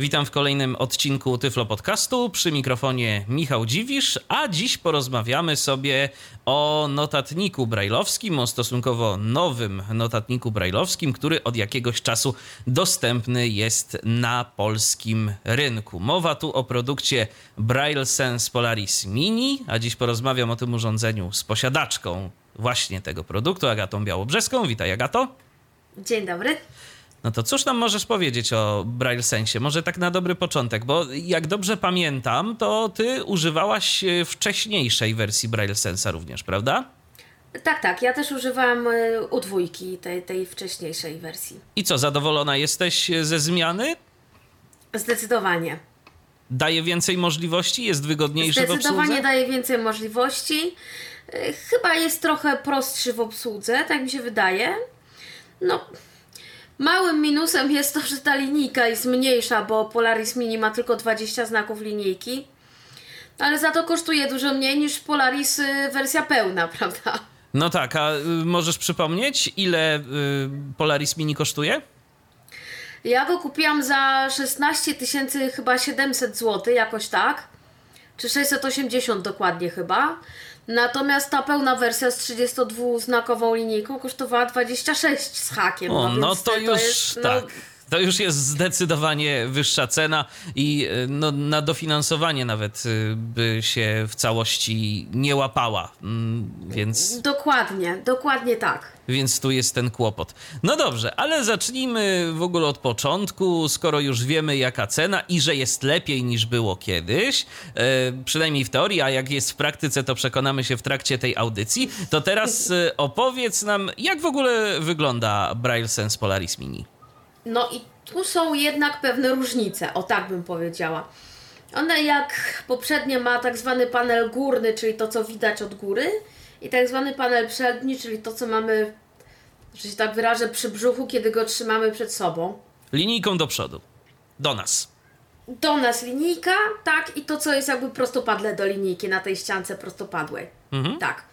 Witam w kolejnym odcinku Tyflo Podcastu. Przy mikrofonie Michał Dziwisz, a dziś porozmawiamy sobie o notatniku brajlowskim, o stosunkowo nowym notatniku brajlowskim, który od jakiegoś czasu dostępny jest na polskim rynku. Mowa tu o produkcie Braille Sense Polaris Mini, a dziś porozmawiam o tym urządzeniu z posiadaczką właśnie tego produktu, Agatą Białobrzeską. Witaj Agato. Dzień dobry. No to cóż nam możesz powiedzieć o Braille Sensie? Może tak na dobry początek, bo jak dobrze pamiętam, to ty używałaś e, wcześniejszej wersji Braille Sensa również, prawda? Tak, tak. Ja też używałam y, u dwójki tej, tej wcześniejszej wersji. I co, zadowolona jesteś ze zmiany? Zdecydowanie. Daje więcej możliwości? Jest wygodniejszy w Zdecydowanie obsłudze? daje więcej możliwości. Chyba jest trochę prostszy w obsłudze, tak mi się wydaje. No, małym minusem jest to, że ta linijka jest mniejsza, bo Polaris Mini ma tylko 20 znaków linijki. Ale za to kosztuje dużo mniej niż Polaris y, wersja pełna, prawda? No tak, a y, możesz przypomnieć, ile y, Polaris Mini kosztuje? Ja go kupiłam za 16 tysięcy chyba 700 zł, jakoś tak. Czy 680 dokładnie chyba. Natomiast ta pełna wersja z 32-znakową linijką kosztowała 26 z hakiem. O, no więc to już jest, no, tak. To już jest zdecydowanie wyższa cena i y, no, na dofinansowanie nawet y, by się w całości nie łapała. Mm, Więc, Dokładnie, dokładnie tak. więc tu jest ten kłopot. No dobrze, ale zacznijmy w ogóle od początku. Skoro już wiemy, jaka cena i że jest lepiej niż było kiedyś, e, przynajmniej w teorii, a jak jest w praktyce, to przekonamy się w trakcie tej audycji, to teraz e, opowiedz nam, jak w ogóle wygląda Braille Sense Polaris Mini. No i tu są jednak pewne różnice, o tak bym powiedziała. One jak poprzednie ma tak zwany panel górny, czyli to co widać od góry i tak zwany panel przedni, czyli to co mamy, że się tak wyrażę, przy brzuchu, kiedy go trzymamy przed sobą. Linijką do przodu. Do nas. Do nas linijka, tak, i to co jest jakby prostopadle do linijki na tej ściance prostopadłej. Tak.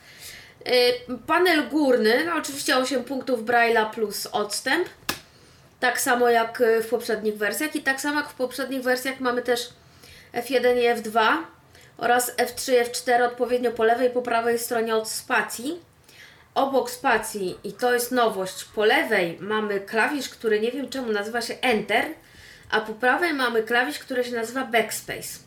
Y, panel górny, no oczywiście 8 punktów Braille'a plus odstęp. Tak samo jak y, w poprzednich wersjach i tak samo jak w poprzednich wersjach mamy też F1 i F2 oraz F3 i F4 odpowiednio po lewej i po prawej stronie od spacji. Obok spacji, i to jest nowość, po lewej mamy klawisz, który nie wiem czemu nazywa się Enter, a po prawej mamy klawisz, który się nazywa Backspace.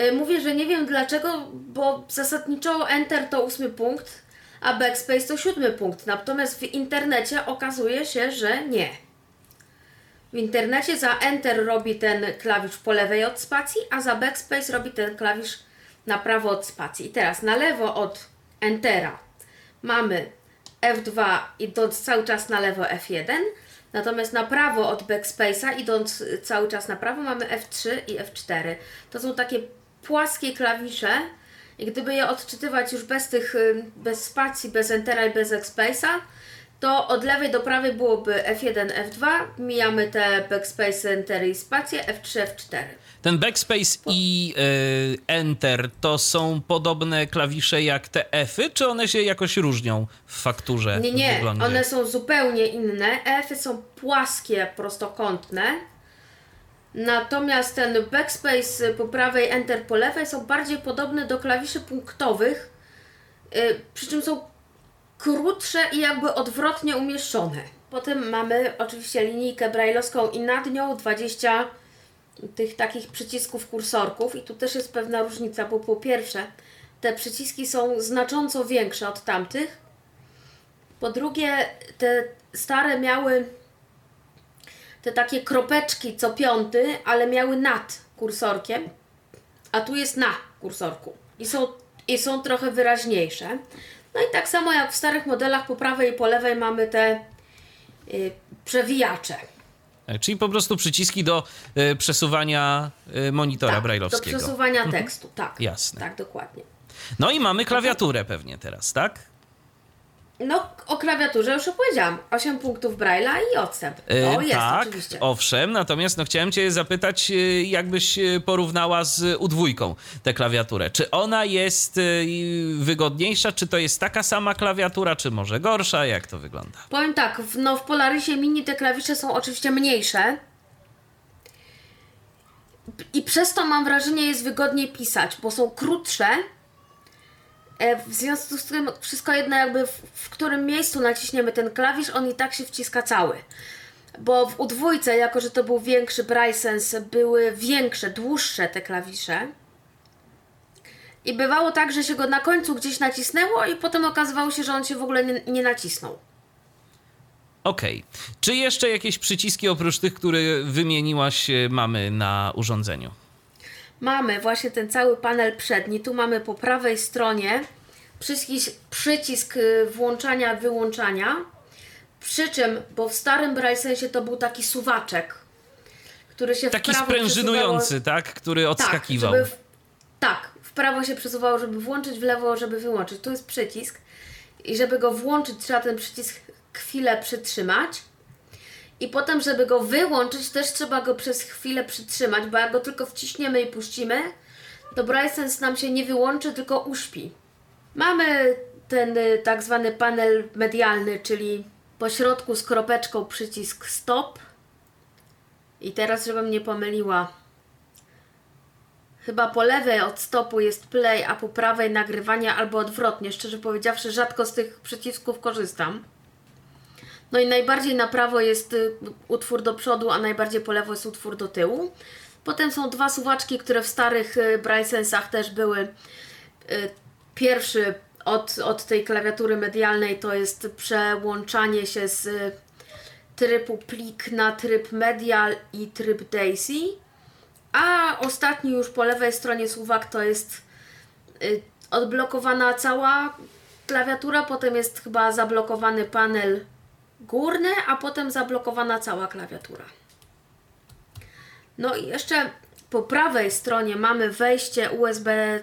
Y, Mówię, że nie wiem dlaczego, bo zasadniczo Enter to ósmy punkt, a Backspace to siódmy punkt. Natomiast w internecie okazuje się, że nie. W internecie za Enter robi ten klawisz po lewej od spacji, a za Backspace robi ten klawisz na prawo od spacji. I teraz na lewo od Entera mamy F2 idąc cały czas na lewo F1, natomiast na prawo od Backspace'a idąc cały czas na prawo mamy F3 i F4. To są takie płaskie klawisze i gdyby je odczytywać już bez tych, bez spacji, bez Entera i bez Backspace'a, to od lewej do prawej byłoby F1, F2, mijamy te backspace, entery i spacje, F3, F4. Ten backspace i e, enter to są podobne klawisze jak te F-y, czy one się jakoś różnią w fakturze? Nie, nie, one są zupełnie inne. F są płaskie, prostokątne. Natomiast ten backspace po prawej, enter po lewej są bardziej podobne do klawiszy punktowych, yy, przy czym są krótsze i jakby odwrotnie umieszczone. Potem mamy oczywiście linijkę brailleowską i nad nią 20 tych takich przycisków kursorków i tu też jest pewna różnica, bo po pierwsze te przyciski są znacząco większe od tamtych, po drugie, te stare miały te takie kropeczki co piąty, ale miały nad kursorkiem, a tu jest na kursorku i są, i są trochę wyraźniejsze. No i tak samo jak w starych modelach po prawej i po lewej mamy te y, przewijacze. E, Czyli po prostu przyciski do e, przesuwania e, monitora tak, do brajlowskiego. przesuwania tekstu, tak. Jasne. Tak, dokładnie. No i mamy klawiaturę pewnie teraz, tak? No, o klawiaturze już opowiedziałam. 8 punktów Braille'a i odstęp. E, O, jest tak, oczywiście. owszem, natomiast no, chciałem Cię zapytać, e, jakbyś e, porównała z U2 tę klawiaturę. Czy ona jest e, wygodniejsza, czy to jest taka sama klawiatura, czy może gorsza? Jak to wygląda? Powiem tak, w, no w Polarisie Mini te klawisze są oczywiście mniejsze. I przez to mam wrażenie jest wygodniej pisać, bo są krótsze. E, W związku z tym wszystko jedno jakby w, w którym miejscu naciśniemy ten klawisz, on i tak się wciska cały. Bo w U2, jako że to był większy Brysense, były większe, dłuższe te klawisze. I bywało tak, że się go na końcu gdzieś nacisnęło i potem okazywało się, że on się w ogóle nie, nie nacisnął. Okej. Czy jeszcze jakieś przyciski oprócz tych, które wymieniłaś, e, mamy na urządzeniu? Mamy właśnie ten cały panel przedni. Tu mamy po prawej stronie przycisk, przycisk y, włączania, wyłączania. Przy czym, bo w starym Braillesensie to był taki suwaczek, który się Taki w prawo sprężynujący, tak? Który odskakiwał. Tak, w, tak, w prawo się przesuwało, żeby włączyć, w lewo, żeby wyłączyć. Tu jest przycisk i żeby go włączyć, trzeba ten przycisk chwilę przytrzymać. I potem, żeby go wyłączyć, też trzeba go przez chwilę przytrzymać, bo jak go tylko wciśniemy i puścimy, to Brysense nam się nie wyłączy, tylko uśpi. Mamy ten y, tak zwany panel medialny, czyli po środku z kropeczką przycisk stop. I teraz, żebym nie pomyliła, chyba po lewej od stopu jest play, a po prawej nagrywanie albo odwrotnie. Szczerze powiedziawszy, rzadko z tych przycisków korzystam. No i najbardziej na prawo jest y, utwór do przodu, a najbardziej po lewo jest utwór do tyłu. Potem są dwa suwaczki, które w starych y, Brysensach też były. Y, Pierwszy od, od tej klawiatury medialnej to jest przełączanie się z trybu plik na tryb medial i tryb Daisy. A ostatni już po lewej stronie suwak to jest odblokowana cała klawiatura, potem jest chyba zablokowany panel górny, a potem zablokowana cała klawiatura. No i jeszcze po prawej stronie mamy wejście USB-C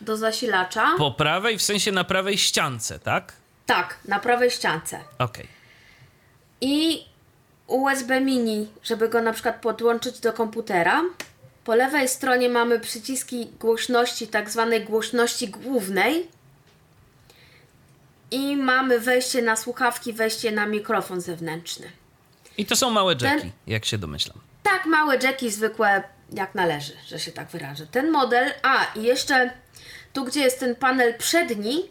do zasilacza. Po prawej, w sensie na prawej ściance, tak? Tak, na prawej ściance. Okej. I USB mini, żeby go na przykład podłączyć do komputera. Po lewej stronie mamy przyciski głośności, tak zwanej głośności głównej. I mamy wejście na słuchawki, wejście na mikrofon zewnętrzny. I to są małe jacki, Ten- jak się domyślam. Tak, małe jacki zwykłe, jak należy, że się tak wyrażę. Ten model, a i jeszcze tu, gdzie jest ten panel przedni,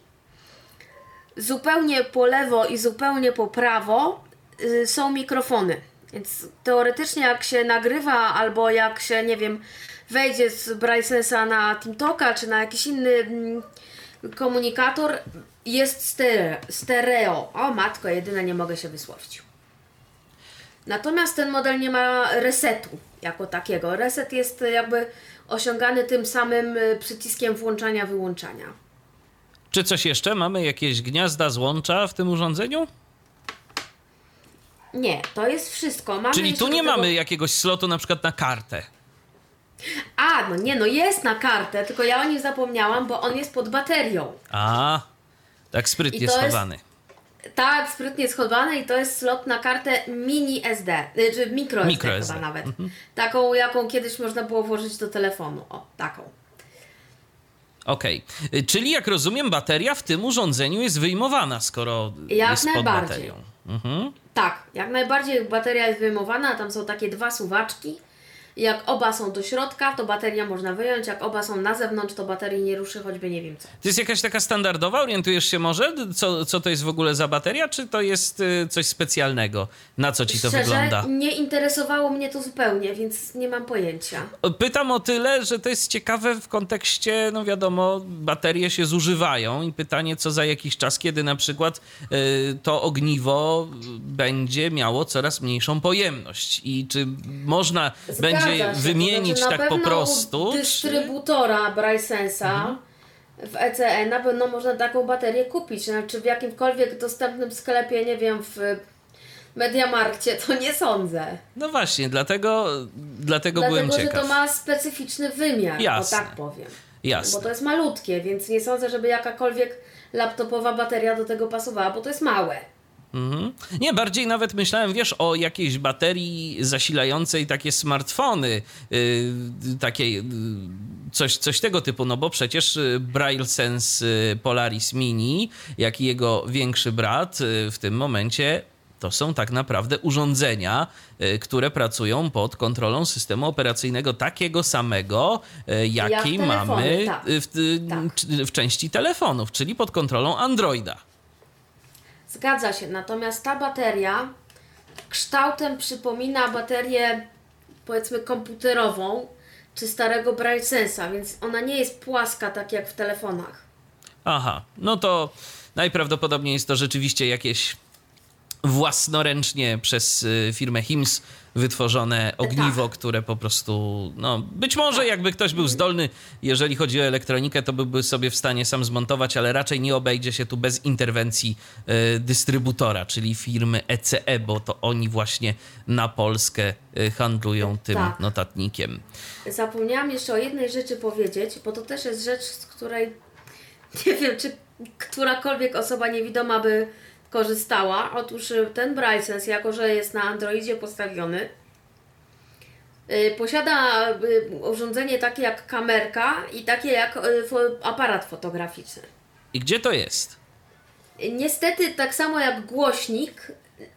zupełnie po lewo i zupełnie po prawo y, są mikrofony. Więc teoretycznie, jak się nagrywa, albo jak się, nie wiem, wejdzie z Brysensa na TeamTalka, czy na jakiś inny mm, komunikator, jest stereo. stereo. O matko, jedyne nie mogę się wysłowić. Natomiast ten model nie ma resetu jako takiego. Reset jest jakby osiągany tym samym y, przyciskiem włączania, wyłączania. Czy coś jeszcze? Mamy jakieś gniazda złącza w tym urządzeniu? Nie, to jest wszystko. Mamy Czyli tu nie tego- mamy jakiegoś slotu na przykład na kartę. A, no nie, no jest na kartę, tylko ja o nim zapomniałam, bo on jest pod baterią. A, tak sprytnie to jest- schowany. Tak, sprytnie schowany i to jest slot na kartę mini SD, y, czy micro SD Micro chyba SD. nawet. Taką, jaką kiedyś można było włożyć do telefonu. O, taką. Okej. Y, Czyli jak rozumiem, bateria w tym urządzeniu jest wyjmowana, skoro Jak jest pod najbardziej. baterią. Mhm. Tak, jak najbardziej bateria jest wyjmowana, tam są takie dwa suwaczki. Jak oba są do środka, to bateria można wyjąć, jak oba są na zewnątrz, to baterii nie ruszy, choćby nie wiem co. To jest jakaś taka standardowa? Orientujesz się może, co, co to jest w ogóle za bateria, czy to jest y, coś specjalnego? Na co ci to Szczerze, wygląda? nie interesowało mnie to zupełnie, więc nie mam pojęcia. Pytam o tyle, że to jest ciekawe w kontekście, no wiadomo, baterie się zużywają i pytanie, co za jakiś czas, kiedy na przykład y, to ogniwo będzie miało coraz mniejszą pojemność i czy można będzie Się, wymienić to znaczy, tak po prostu? U Czy... dystrybutora Brysensa Mhm. w ECE na pewno można taką baterię kupić. Znaczy w jakimkolwiek dostępnym sklepie, nie wiem, w Mediamarkcie, to nie sądzę. No właśnie, dlatego, dlatego, byłem Dlatego, że ciekaw. to ma specyficzny wymiar, Jasne. o tak powiem. Jasne. Bo to jest malutkie, więc nie sądzę, żeby jakakolwiek laptopowa bateria do tego pasowała, bo to jest małe. Mhm. Nie, bardziej nawet myślałem, wiesz, o jakiejś baterii zasilającej takie smartfony, yy, takie yy, coś, coś tego typu, no bo przecież y, Braille Sense y, Polaris Mini, jak i jego większy brat yy, w tym momencie to są tak naprawdę urządzenia, które pracują pod kontrolą systemu operacyjnego takiego samego, jaki Jak mamy tak. w, w, w części telefonów, czyli pod kontrolą Androida. Zgadza się, natomiast ta bateria kształtem przypomina baterię powiedzmy komputerową czy starego Braille Sensa, więc ona nie jest płaska tak jak w telefonach. Aha, no to najprawdopodobniej jest to rzeczywiście jakieś własnoręcznie przez y, firmę HIMS wytworzone ogniwo, tak. które po prostu, no być może tak. jakby ktoś był zdolny, jeżeli chodzi o elektronikę, to byłby sobie w stanie sam zmontować, ale raczej nie obejdzie się tu bez interwencji y, dystrybutora, czyli firmy ECE, bo to oni właśnie na Polskę y, handlują tym tak. notatnikiem. Zapomniałam jeszcze o jednej rzeczy powiedzieć, bo to też jest rzecz, z której nie wiem, czy którakolwiek osoba niewidoma by korzystała. Otóż y, ten Sense, jako że jest na Androidzie postawiony, y, posiada y, urządzenie takie jak kamerka i takie jak aparat fotograficzny. I gdzie to jest? Niestety, tak samo jak głośnik,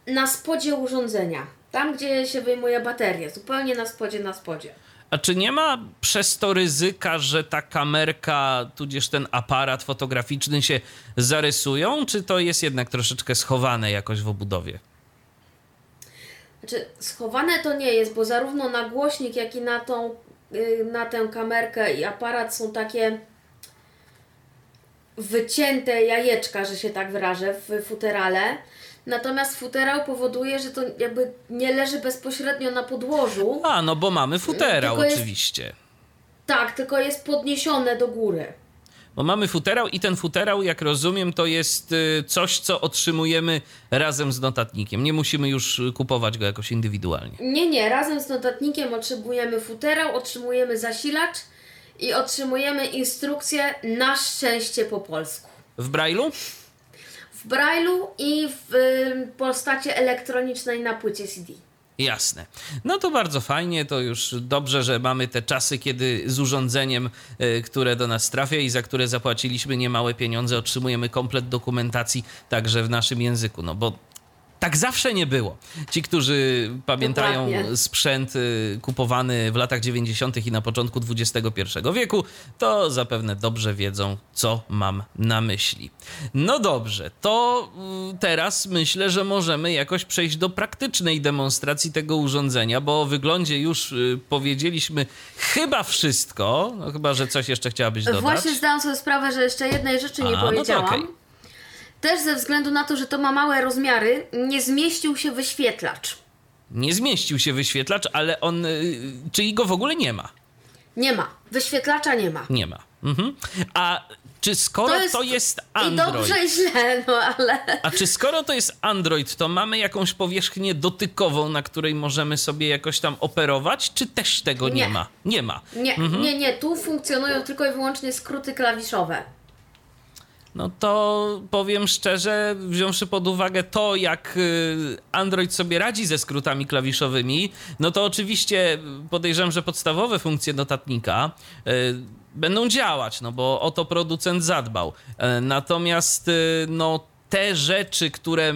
na spodzie urządzenia. Tam, gdzie się wyjmuje baterię, zupełnie na spodzie, na spodzie. A czy nie ma przez to ryzyka, że ta kamerka, tudzież ten aparat fotograficzny się zarysują, czy to jest jednak troszeczkę schowane jakoś w obudowie? Znaczy, schowane to nie jest, bo zarówno na głośnik, jak i na, tą, y, na tę kamerkę i aparat są takie wycięte jajeczka, że się tak wyrażę, w futerale. Natomiast futerał powoduje, że to jakby nie leży bezpośrednio na podłożu. A, no bo mamy futerał oczywiście. Tak, tylko jest podniesione do góry. Bo mamy futerał i ten futerał, jak rozumiem, to jest y, coś, co otrzymujemy razem z notatnikiem. Nie musimy już kupować go jakoś indywidualnie. Nie, nie. Razem z notatnikiem otrzymujemy futerał, otrzymujemy zasilacz i otrzymujemy instrukcję na szczęście po polsku. W Braille'u? W Braille'u i w y, postaci elektronicznej na płycie CD. Jasne. No to bardzo fajnie, to już dobrze, że mamy te czasy, kiedy z urządzeniem, y, które do nas trafia i za które zapłaciliśmy niemałe pieniądze, otrzymujemy komplet dokumentacji także w naszym języku. No bo tak zawsze nie było. Ci, którzy pamiętają Dokładnie. sprzęt y, kupowany w latach 90. i na początku XXI wieku, to zapewne dobrze wiedzą, co mam na myśli. No dobrze, to y, teraz myślę, że możemy jakoś przejść do praktycznej demonstracji tego urządzenia, bo o wyglądzie już y, powiedzieliśmy chyba wszystko, no chyba, że coś jeszcze chciałabyś dodać. Właśnie zdałam sobie sprawę, że jeszcze jednej rzeczy nie A, powiedziałam. No też ze względu na to, że to ma małe rozmiary, nie zmieścił się wyświetlacz. Nie zmieścił się wyświetlacz, ale on. Y, czyli go w ogóle nie ma. Nie ma. Wyświetlacza nie ma. Nie ma. Mhm. A czy skoro to jest, to jest Android. I dobrze i źle, no ale. A czy skoro to jest Android, to mamy jakąś powierzchnię dotykową, na której możemy sobie jakoś tam operować, czy też tego nie, nie ma? Nie ma. Nie, mhm. nie, nie. Tu funkcjonują tylko i wyłącznie skróty klawiszowe no to powiem szczerze, wziąwszy pod uwagę to, jak y, Android sobie radzi ze skrótami klawiszowymi, no to oczywiście podejrzewam, że podstawowe funkcje notatnika y, będą działać, no bo o to producent zadbał. Y, natomiast no te rzeczy, które,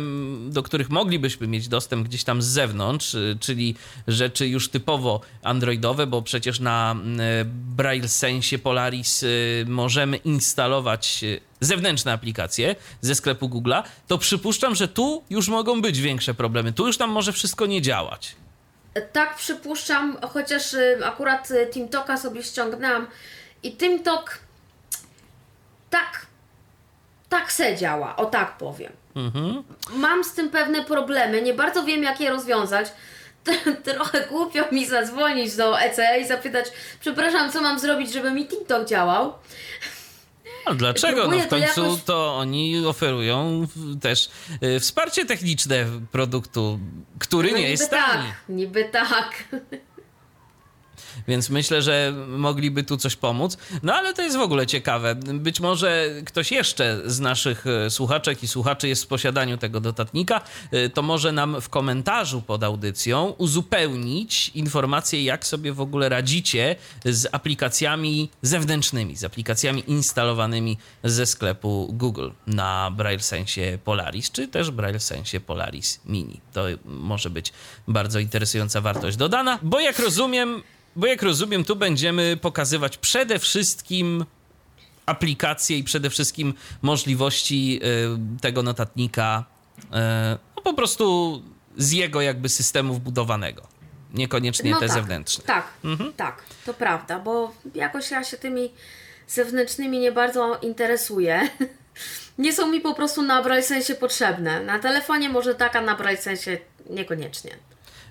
do których moglibyśmy mieć dostęp gdzieś tam z zewnątrz, y, czyli rzeczy już typowo androidowe, bo przecież na y, Braille Sensie Polaris y, możemy instalować zewnętrzne aplikacje ze sklepu Google'a, to przypuszczam, że tu już mogą być większe problemy. Tu już tam może wszystko nie działać. Tak, przypuszczam, chociaż akurat TeamTalka sobie ściągnęłam i TeamTalk tak tak se działa, o tak powiem. Mhm. Mam z tym pewne problemy, nie bardzo wiem jak je rozwiązać. Trochę głupio mi zadzwonić do ECE i zapytać, przepraszam, co mam zrobić, żeby mi TikTok działał. A dlaczego? no w końcu to, jakoś... to oni oferują też y, wsparcie techniczne produktu, który no, nie jest tak, tani. Niby tak. Więc myślę, że mogliby tu coś pomóc. No ale to jest w ogóle ciekawe. Być może ktoś jeszcze z naszych e, słuchaczek i słuchaczy jest w posiadaniu tego dodatnika, e, to może nam w komentarzu pod audycją uzupełnić informacje, jak sobie w ogóle radzicie z aplikacjami zewnętrznymi, z aplikacjami instalowanymi ze sklepu Google na Braille Sensie Polaris, czy też Braille Sensie Polaris Mini. To może być bardzo interesująca wartość dodana, bo jak rozumiem, bo jak rozumiem, tu będziemy pokazywać przede wszystkim aplikacje i przede wszystkim możliwości y, tego notatnika y, no po prostu z jego jakby systemu wbudowanego. Niekoniecznie No te tak, zewnętrzne. Tak, tak, to prawda, bo jakoś ja się tymi zewnętrznymi nie bardzo interesuję. Nie są mi po prostu na sensie potrzebne. Na telefonie może tak, a na sensie niekoniecznie.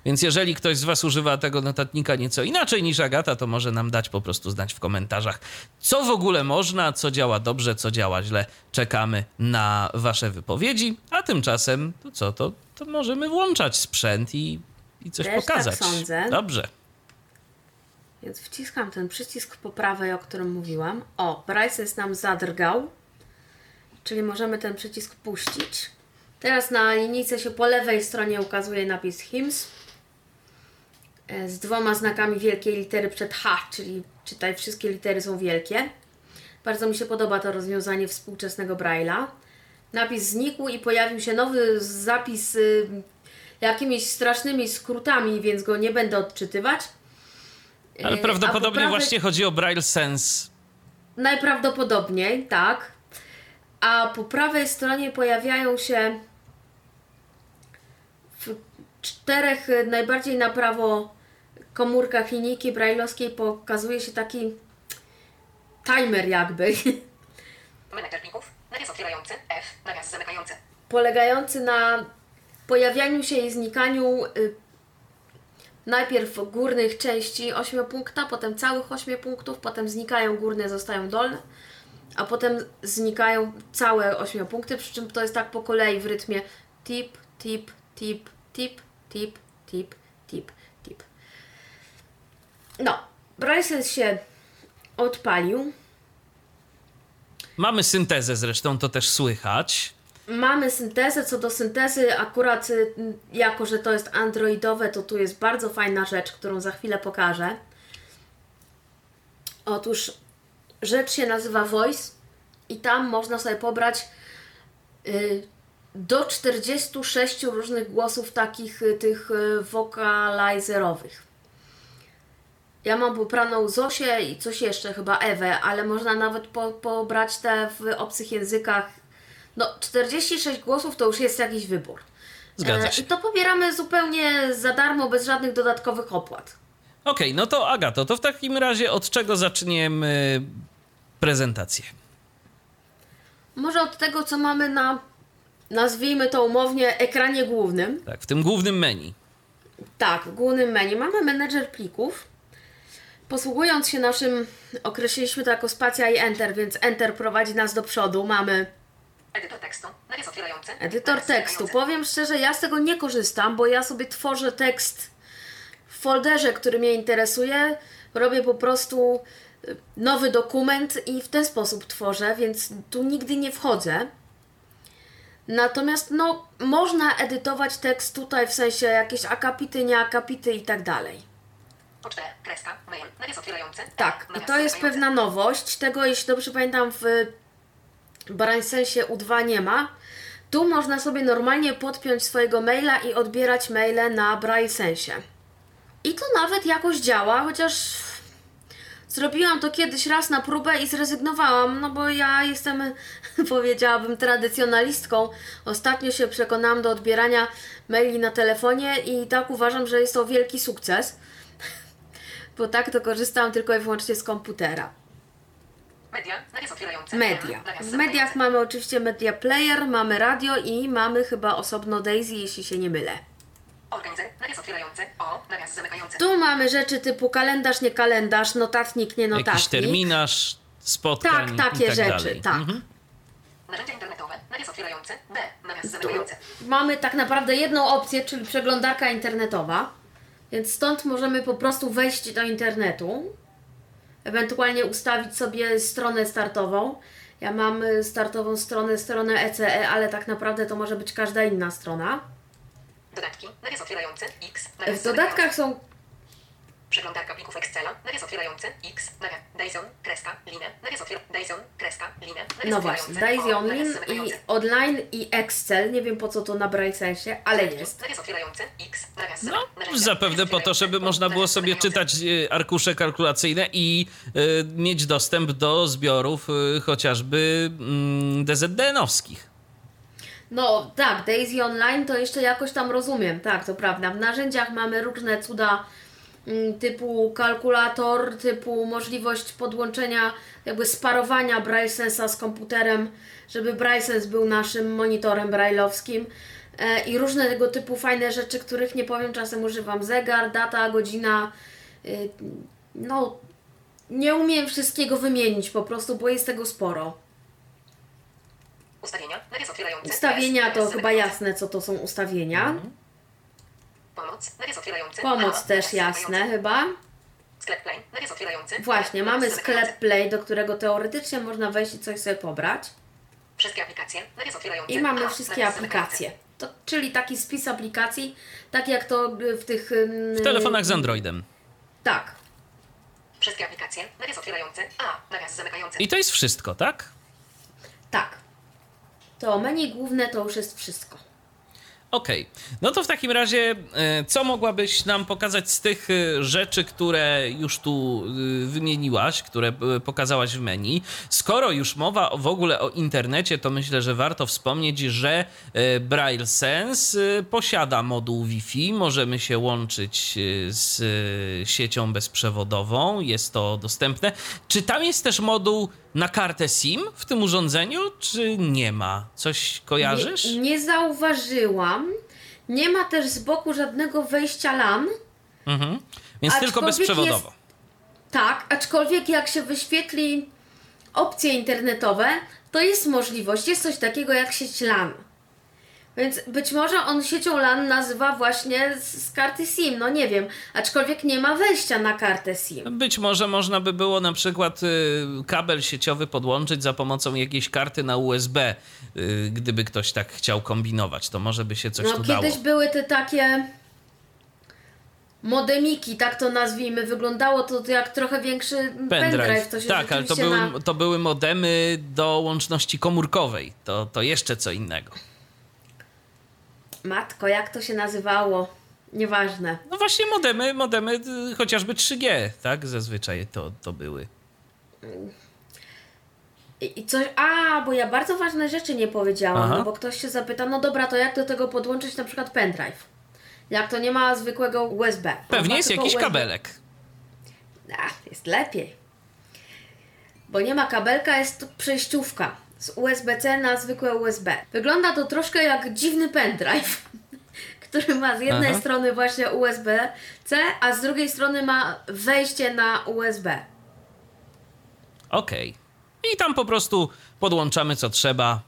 Więc jeżeli ktoś z Was używa tego notatnika nieco inaczej niż Agata, to może nam dać po prostu znać w komentarzach, co w ogóle można, co działa dobrze, co działa źle. Czekamy na Wasze wypowiedzi, a tymczasem to co, to, to możemy włączać sprzęt i, i coś Też tak pokazać. sądzę. Dobrze. Więc wciskam ten przycisk po prawej, o którym mówiłam. O, sense nam zadrgał, czyli możemy ten przycisk puścić. Teraz na linijce się po lewej stronie ukazuje napis HIMS z dwoma znakami wielkiej litery przed H, czyli czytaj wszystkie litery są wielkie. Bardzo mi się podoba to rozwiązanie współczesnego Braille'a. Napis znikł i pojawił się nowy zapis y, jakimiś strasznymi skrótami, więc go nie będę odczytywać. Ale E, a prawdopodobnie właśnie chodzi o Braille Sense. Najprawdopodobniej, tak. A po prawej stronie pojawiają się w czterech y, najbardziej na prawo komórkach linijki brajlowskiej pokazuje się taki timer jakby, Menedżer plików. Nawias otwierający. F. Nawias zamykający. polegający na pojawianiu się i znikaniu y, najpierw górnych części 8 punkta, potem całych 8 punktów, potem znikają górne, zostają dolne, a potem znikają całe 8 punkty, przy czym to jest tak po kolei w rytmie tip, tip, tip, tip, tip, tip. No, Bracelet się odpalił. Mamy syntezę zresztą, to też słychać. Mamy syntezę. Co do syntezy, akurat y, jako, że to jest androidowe, to tu jest bardzo fajna rzecz, którą za chwilę pokażę. Otóż rzecz się nazywa Voice i tam można sobie pobrać y, do 46 różnych głosów takich y, tych y, wokalizerowych. Ja mam popraną Zosię i coś jeszcze, chyba Ewę, ale można nawet po, pobrać te w obcych językach. No, 46 głosów to już jest jakiś wybór. Zgadza E, się. I to pobieramy zupełnie za darmo, bez żadnych dodatkowych opłat. Okej, no to Agato, to w takim razie od czego zaczniemy prezentację? Może od tego, co mamy na, nazwijmy to umownie, ekranie głównym. Tak, w tym głównym menu. Tak, w głównym menu mamy menedżer plików. Posługując się naszym, określiliśmy to jako spacja i enter, więc enter prowadzi nas do przodu. Mamy Edytor tekstu. Nawias otwierający. edytor tekstu. Powiem szczerze, ja z tego nie korzystam, bo ja sobie tworzę tekst w folderze, który mnie interesuje. Robię po prostu y, nowy dokument i w ten sposób tworzę, więc tu nigdy nie wchodzę. Natomiast no, można edytować tekst tutaj w sensie jakieś akapity, nie akapity i tak dalej. Pocztę. Kreska. Mail. Nawias otwierający. Tak, i to jest pewna nowość. Tego, jeśli dobrze pamiętam, w Brainsensie U2 nie ma. Tu można sobie normalnie podpiąć swojego maila i odbierać maile na Braillesensie. I to nawet jakoś działa, chociaż zrobiłam to kiedyś raz na próbę i zrezygnowałam, no bo ja jestem, powiedziałabym, tradycjonalistką. Ostatnio się przekonałam do odbierania maili na telefonie i tak uważam, że jest to wielki sukces bo tak to korzystam tylko i wyłącznie z komputera. Media. Nawias otwierający. Media. W mediach mamy oczywiście media player, mamy radio i mamy chyba osobno Daisy, jeśli się nie mylę. O. Tu mamy rzeczy typu kalendarz, nie kalendarz, notatnik, nie notatnik. Jakiś terminarz, spotkań Tak, takie i tak rzeczy, dalej. tak. Mhm. Narzędzia internetowe. Nawias otwierający. B. Nawias zamykający. Mamy tak naprawdę jedną opcję, czyli przeglądarka internetowa. Więc stąd możemy po prostu wejść do internetu, ewentualnie ustawić sobie stronę startową. Ja mam startową stronę, stronę ECE, ale tak naprawdę to może być każda inna strona. Dodatki. Nawias otwierający. X. W dodatkach są Przeglądarka plików Excela. Nawias otwierający. X. Nawias. Dyson. Kreska. Linę. Nawias otwier... Dyson. Kreska. Linę. Nawias No właśnie, otwierający. Daisy O, Online nawias i online i Excel. Nie wiem po co to na Braillesensie, ale jest. Nawias otwierający. X. Nawias No. Nawias zapewne po to, żeby otwierający. można było sobie czytać e, arkusze kalkulacyjne i e, mieć dostęp do zbiorów e, chociażby mm, DZDN-owskich. No tak, Daisy Online to jeszcze jakoś tam rozumiem, tak, to prawda. W narzędziach mamy różne cuda typu kalkulator, typu możliwość podłączenia, jakby sparowania BrailleSense'a z komputerem, żeby BrailleSense był naszym monitorem brailleowskim e, i różne tego typu fajne rzeczy, których nie powiem, czasem używam zegar, data, godzina, y, no nie umiem wszystkiego wymienić po prostu, bo jest tego sporo. Ustawienia. Ustawienia to chyba jasne, co to są ustawienia. Pomoc. Nawias otwierający. Pomoc też jasne chyba. Sklep Play. Nawias otwierający. Właśnie, mamy sklep Play, do którego teoretycznie można wejść i coś sobie pobrać. Wszystkie aplikacje. Nawias otwierający. I mamy wszystkie aplikacje. To, czyli taki spis aplikacji, tak jak to y, w tych... W telefonach z Androidem. Tak. Wszystkie aplikacje. Nawias otwierający. A. Nawias zamykający. I to jest wszystko, tak? Tak. To menu główne to już jest wszystko. Okej, no to w takim razie, e, co mogłabyś nam pokazać z tych e, rzeczy, które już tu e, wymieniłaś, które pokazałaś w menu? Skoro już mowa w ogóle o internecie, to myślę, że warto wspomnieć, że Braille Sense posiada moduł Wi-Fi. Możemy się łączyć z siecią bezprzewodową, jest to dostępne. Czy tam jest też moduł na kartę SIM w tym urządzeniu, czy nie ma? Coś kojarzysz? Nie, nie zauważyłam. Nie ma też z boku żadnego wejścia LAN. Mhm. Więc tylko bezprzewodowo. jest- Tak, aczkolwiek jak się wyświetli opcje internetowe, to jest możliwość, jest coś takiego jak sieć LAN. Więc być może on siecią LAN nazywa właśnie z, z karty SIM, no nie wiem, aczkolwiek nie ma wejścia na kartę SIM. Być może można by było na przykład y, kabel sieciowy podłączyć za pomocą jakiejś karty na USB, y, gdyby ktoś tak chciał kombinować. To może by się coś No tu dało. kiedyś były te takie modemiki, tak to nazwijmy, wyglądało to jak trochę większy pendrive. To się tak, ale to były, na... to były modemy do łączności komórkowej. To, to jeszcze co innego. Matko, jak to się nazywało? Nieważne. No właśnie modemy, modemy y, chociażby 3G, tak? Zazwyczaj to, to były. I, coś, a, bo ja bardzo ważne rzeczy nie powiedziałam, Aha. no bo ktoś się zapyta, no dobra, to jak do tego podłączyć na przykład pendrive? Jak to nie ma zwykłego USB? Pewnie jest jakiś USB. kabelek. A, jest lepiej. Bo nie ma kabelka, jest to przejściówka z USB-C na zwykłe USB. Wygląda to troszkę jak dziwny pendrive, który ma z jednej Aha. strony właśnie USB-C, a z drugiej strony ma wejście na USB. Okej. I tam po prostu podłączamy co trzeba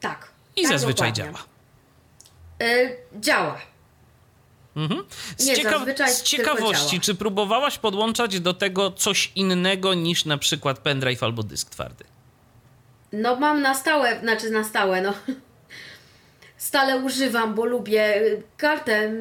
Tak. i tak zazwyczaj dokładnie. działa. Y, działa. Mhm. Z, Nie, z ciekawości, czy próbowałaś podłączać do tego coś innego niż na przykład pendrive albo dysk twardy? No mam na stałe, znaczy na stałe, no. Stale używam, bo lubię y, kartę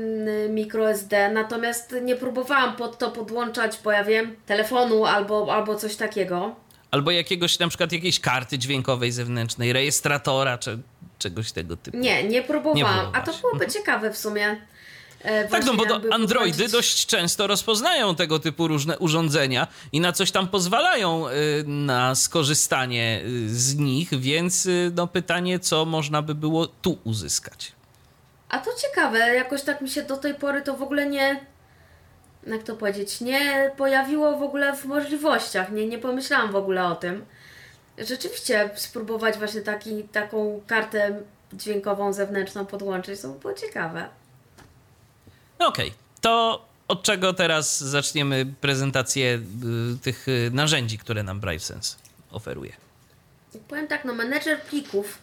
microSD, natomiast nie próbowałam pod to podłączać, bo ja wiem, telefonu albo, albo coś takiego. Albo jakiegoś, na przykład jakiejś karty dźwiękowej zewnętrznej, rejestratora, czy czegoś tego typu. Nie, nie próbowałam. Nie A to byłoby ciekawe w sumie. E, Tak, no bo do Androidy dość często rozpoznają tego typu różne urządzenia i na coś tam pozwalają y, na skorzystanie y, z nich, więc y, no pytanie, co można by było tu uzyskać. A to ciekawe, jakoś tak mi się do tej pory to w ogóle nie. Jak to powiedzieć? Nie pojawiło w ogóle w możliwościach. Nie, nie pomyślałam w ogóle o tym. Rzeczywiście spróbować właśnie taki, taką kartę dźwiękową zewnętrzną podłączyć, to by było ciekawe. No Okej, to od czego teraz zaczniemy prezentację y, tych y, narzędzi, które nam BrailleSense oferuje? Powiem tak, no menedżer plików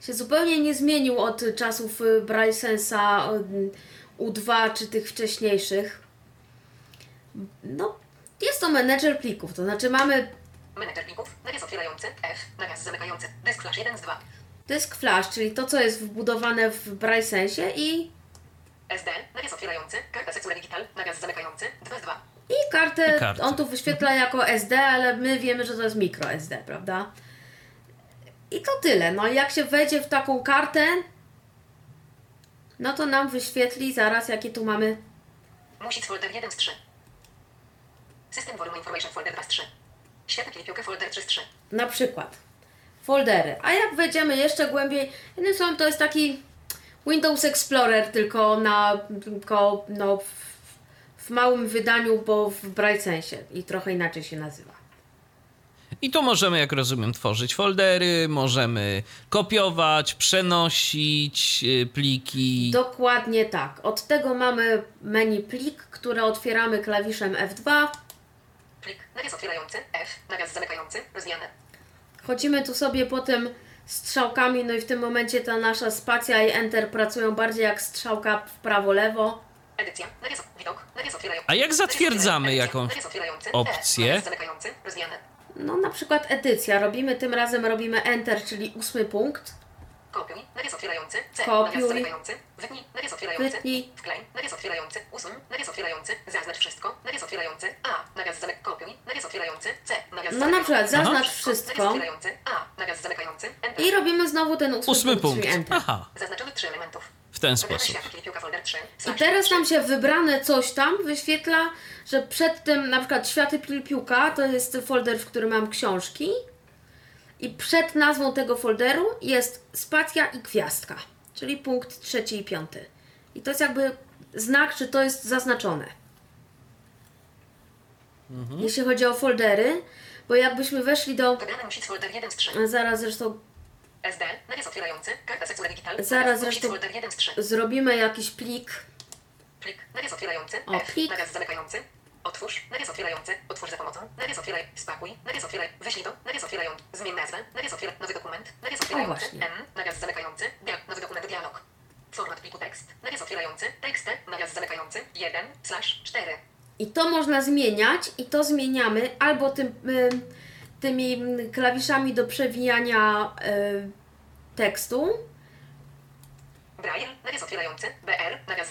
się zupełnie nie zmienił od czasów y, BrailleSense'a y, U2 czy tych wcześniejszych. No, jest to menedżer plików, to znaczy mamy Menedżer plików. Nawias otwierający. F. Nawias zamykający. Desk flash 1 z 2. dysk flash, czyli to, co jest wbudowane w BrailleSensie i, SD. Nawias otwierający. Karta Secure Digital. Nawias zamykający. 2 z 2. i kartę. I kartę. On tu wyświetla jako SD, ale my wiemy, że to jest micro SD, prawda? I to tyle. No, jak się wejdzie w taką kartę, no to nam wyświetli zaraz, jakie tu mamy Music folder 1 z 3. System volume information folder 2 z 3. Światła klipioka folder 3 z 3. na przykład foldery. A jak wejdziemy jeszcze głębiej, słowem to jest taki Windows Explorer, tylko na tylko no, w, w małym wydaniu, bo w BrailleSensie i trochę inaczej się nazywa. I tu możemy, jak rozumiem, tworzyć foldery, możemy kopiować, przenosić y, pliki. Dokładnie tak. Od tego mamy menu plik, które otwieramy klawiszem F2. Plik. Nawias otwierający. F. Nawias zamykający. Rozwijane. Chodzimy tu sobie potem strzałkami, no i w tym momencie ta nasza spacja i Enter pracują bardziej jak strzałka w prawo-lewo. Edycja. Nawias widok. Nawias otwierający. A jak zatwierdzamy otwierający. opcję? No na przykład edycja. Robimy tym razem robimy Enter, czyli ósmy punkt. Kopiuj. Nawias otwierający. C. Kopiuj. Nawias zamykający. Wytnij. Nawias otwierający. Wytnij. Wklej. Nawias otwierający. Usuń. Nawias otwierający. Zaznacz wszystko. Nawias otwierający. A. Nawias zamyk. Kopiuj. Nawias otwierający. C. Nawias No na przykład Aha. zaznacz Nawias wszystko otwierający. A. Nawias zamykający. Enter. i robimy znowu ten ósmy, Ósmy punkt, punkt. czyli Enter. Aha, Zaznaczamy trzy elementów. w ten Wybrane sposób. światło piłka folder 3. I teraz nam się wybrane coś tam wyświetla, że przed tym na przykład Światy Piłka to jest folder, w którym mam książki i przed nazwą tego folderu jest spacja i gwiazdka, czyli punkt trzeci i piąty. I to jest jakby znak, czy to jest zaznaczone. Jeśli chodzi o foldery, bo jakbyśmy weszli do... Wybrane musi folder 1 z 3. Zaraz zresztą SD. Nawias otwierający. Karta Digital. Zaraz zresztą- folder 1 z 3. zrobimy jakiś plik. Plik. Nawias otwierający. O, F. plik. Nawias zamykający. Otwórz. Nawias otwierający. Otwórz za pomocą. Nawias otwieraj. Spakuj. Nawias otwieraj. Wyślij do. Nawias otwierający. Zmień nazwę. Nawias otwieraj. Nowy dokument. Nawias otwierający. M. Nawias zamykający. Dia. Nowy dokument. Dialog. Format pliku tekst. Nawias otwierający. Tekst. Nawias zamykający. 1 slash 4. I to można zmieniać i to zmieniamy albo tym, y, tymi klawiszami do przewijania y, tekstu, Braille. Nawias otwierający. BR. Nawias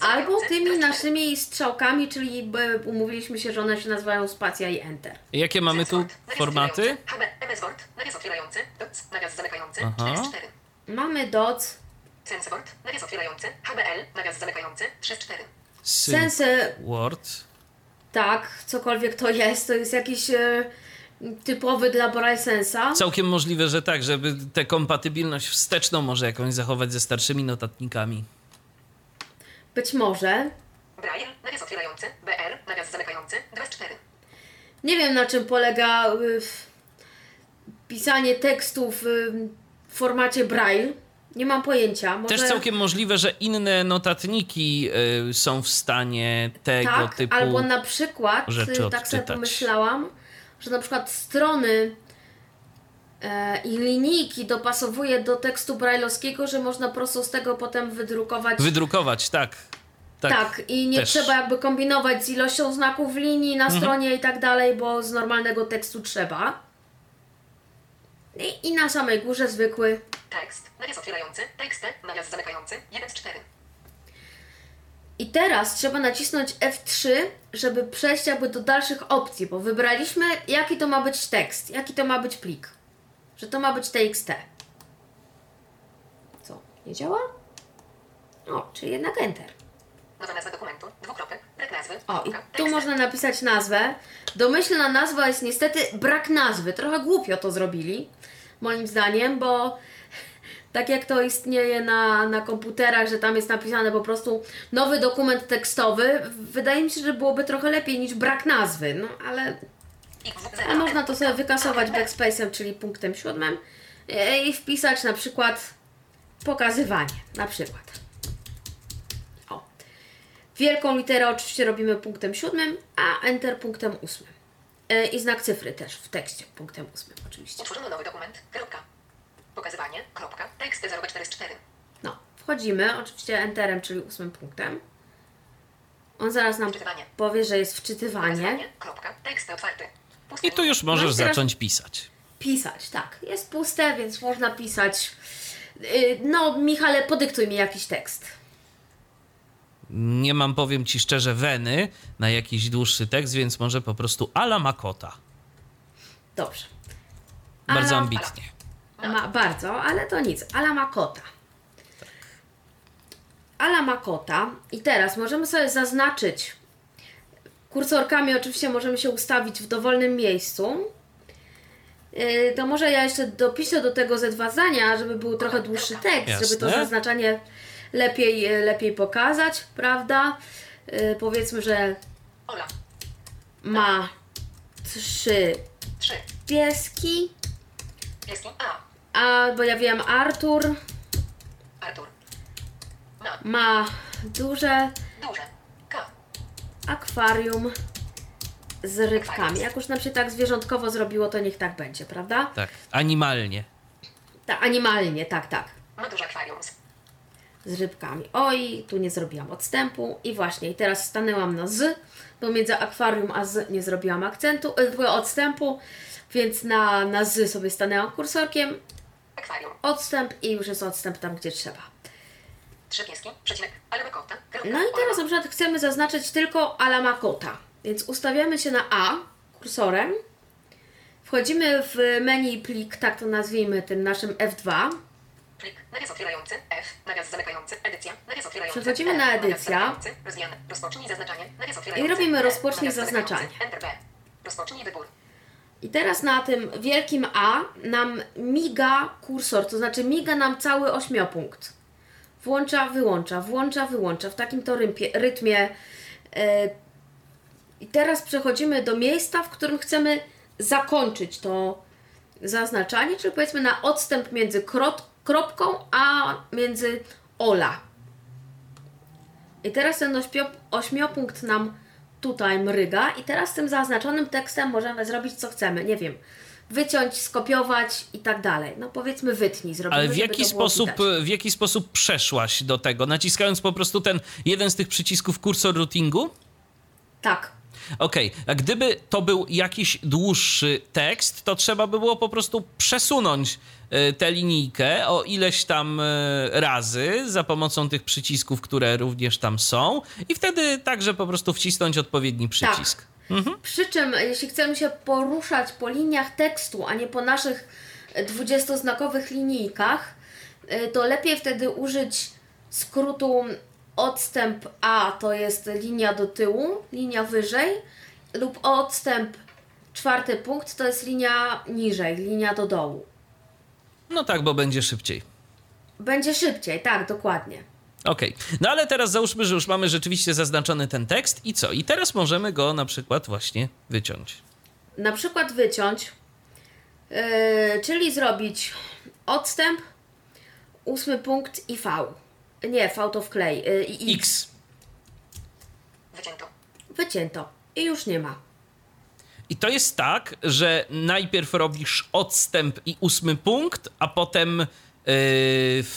albo tymi naszymi strzałkami, czyli y, umówiliśmy się, że one się nazywają spacja i enter. Jakie mamy tu formaty? otwierający. HB. MS Word. Nawias otwierający. Doc. Nawias zamykający. Aha. 4 z 4. Mamy doc, Sensword. Nawias otwierający. HBL. Nawias zamykający. 3 z 4. sensy, Word. tak, cokolwiek to jest, to jest jakiś y, typowy dla BrailleSensa. Całkiem możliwe, że tak, żeby tę kompatybilność wsteczną może jakąś zachować ze starszymi notatnikami. Być może. Braille. Nawias otwierający. BR. Nawias zamykający. 2 z 4. Nie wiem na czym polega y, pisanie tekstów y, w formacie Braille. Nie mam pojęcia. Może... Też całkiem możliwe, że inne notatniki y, są w stanie tego tak, typu. albo na przykład, rzeczy y, tak sobie odczytać. pomyślałam, że na przykład strony e, i linijki dopasowuje do tekstu brajlowskiego, że można po prostu z tego potem wydrukować. Wydrukować, tak. Tak, tak, i nie też. trzeba jakby kombinować z ilością znaków linii na Mhm. stronie i tak dalej, bo z normalnego tekstu trzeba. I, I na samej górze zwykły. Tekst. Nawias otwierający. Tekst. Nawias zamykający. 1 z 4. I teraz trzeba nacisnąć F3, żeby przejść jakby do dalszych opcji, bo wybraliśmy jaki to ma być tekst, jaki to ma być plik. Że to ma być TXT. Co? Nie działa? O, czyli jednak Enter. Nowa nazwa dokumentu. Dwukropek. Brak nazwy. O, i tu można napisać nazwę. Domyślna nazwa jest niestety brak nazwy. Trochę głupio to zrobili, moim zdaniem, bo tak jak to istnieje na, na komputerach, że tam jest napisane po prostu nowy dokument tekstowy, wydaje mi się, że byłoby trochę lepiej niż brak nazwy. No ale, ale można to sobie wykasować backspace'em, czyli punktem siódmym e, i wpisać na przykład pokazywanie. Na przykład. O. Wielką literę oczywiście robimy punktem siódmym, a Enter punktem ósmym. E, I znak cyfry też w tekście punktem ósmym oczywiście. Utworzono nowy dokument. Kropka. Pokazywanie. Kropka. Tekst 0 4 z 4. No, wchodzimy oczywiście Enterem, czyli ósmym punktem. On zaraz nam Wczytywanie. powie, że jest wczytywanie. Kropka. Tekst otwarty. Pusty. I tu już możesz No teraz- zacząć pisać. Pisać, tak. Jest puste, więc można pisać. Yy, No, Michale, podyktuj mi jakiś tekst. Nie mam, powiem ci szczerze, weny na jakiś dłuższy tekst, więc może po prostu ala makota. Dobrze. Bardzo Ala- ambitnie. Ma, bardzo, ale to nic. Ala ma kota. Ala ma kota. I teraz możemy sobie zaznaczyć. Kursorkami oczywiście możemy się ustawić w dowolnym miejscu. Yy, To może ja jeszcze dopiszę do tego ze dwa zdania, żeby był trochę dłuższy tekst, żeby to Jasne. zaznaczanie lepiej, yy, lepiej pokazać, prawda? Yy, Powiedzmy, że Ola. ma trzy Trzy. pieski, Pieski. A. a bo ja wiem Artur Artur. Na. ma duże Duże. K. akwarium z rybkami. Jak już nam się tak zwierzątkowo zrobiło, to niech tak będzie, prawda? Tak, animalnie. Tak, animalnie, tak, tak. Ma duże akwarium. Z rybkami. Oj, tu nie zrobiłam odstępu i właśnie, i teraz stanęłam na z, bo między akwarium a z nie zrobiłam akcentu, e, odstępu, więc na, na z sobie stanęłam kursorkiem, Akwarium. odstęp i już jest odstęp tam, gdzie trzeba. Trzy pieski. Przecinek. Ale ma kota. Kropka. No i teraz na przykład chcemy zaznaczyć tylko ala makota, więc ustawiamy się na A kursorem, wchodzimy w menu plik, tak to nazwijmy tym naszym F2, Plik. Nawias otwierający. F. Nawias zamykający. Edycja. Nawias otwierający. Przechodzimy na edycja. Rozwijane. Rozpocznij zaznaczanie. Nawias otwierający. robimy E, rozpocznij zaznaczanie. Enter B. Rozpocznij wybór. I teraz na tym wielkim A nam miga kursor, to znaczy miga nam cały ośmiopunkt. Włącza, wyłącza, włącza, wyłącza w takim to rympie, rytmie. e, I teraz przechodzimy do miejsca, w którym chcemy zakończyć to zaznaczanie, czyli powiedzmy na odstęp między kropką a między ola. I teraz ten ośmio, ośmiopunkt nam tutaj mryga i teraz tym zaznaczonym tekstem możemy zrobić co chcemy. Nie wiem, wyciąć, skopiować i tak dalej. No powiedzmy wytnij, zrobimy, Ale w jaki, sposób, widać. w jaki sposób przeszłaś do tego? Naciskając po prostu ten jeden z tych przycisków kursor routingu? Tak. Okej, a gdyby to był jakiś dłuższy tekst, to trzeba by było po prostu przesunąć e, tę linijkę o ileś tam e, razy za pomocą tych przycisków, które również tam są i wtedy także po prostu wcisnąć odpowiedni przycisk. Przy czym, jeśli chcemy się poruszać po liniach tekstu, a nie po naszych e, 20-znakowych linijkach, to lepiej wtedy użyć skrótu odstęp A, to jest linia do tyłu, linia wyżej, lub odstęp czwarty punkt, to jest linia niżej, linia do dołu. No tak, bo będzie szybciej. Będzie szybciej, tak, dokładnie. Okej, no ale teraz załóżmy, że już mamy rzeczywiście zaznaczony ten tekst i co? I teraz możemy go na przykład właśnie wyciąć. Na przykład wyciąć, yy, czyli zrobić odstęp, ósmy punkt i V. Nie, V to wklej. I X. X. Wycięto. Wycięto. I już nie ma. I to jest tak, że najpierw robisz odstęp i ósmy punkt, a potem yy,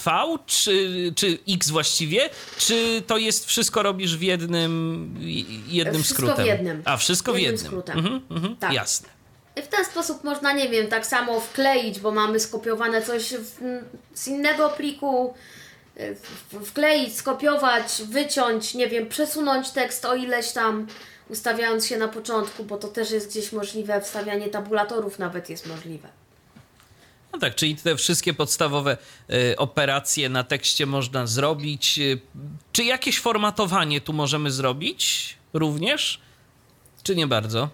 V, czy, czy X właściwie, czy to jest wszystko robisz w jednym, jednym Wszystko skrótem? w jednym. A, wszystko w Jednym jednym. skrótem. Mhm, mhm, Tak. Jasne. I w ten sposób można, nie wiem, tak samo wkleić, bo mamy skopiowane coś w, z innego pliku, y, wkleić, skopiować, wyciąć, nie wiem, przesunąć tekst o ileś tam, ustawiając się na początku, bo to też jest gdzieś możliwe, wstawianie tabulatorów nawet jest możliwe. No tak, czyli te wszystkie podstawowe y, operacje na tekście można zrobić. Y, czy jakieś formatowanie tu możemy zrobić również? Czy nie bardzo?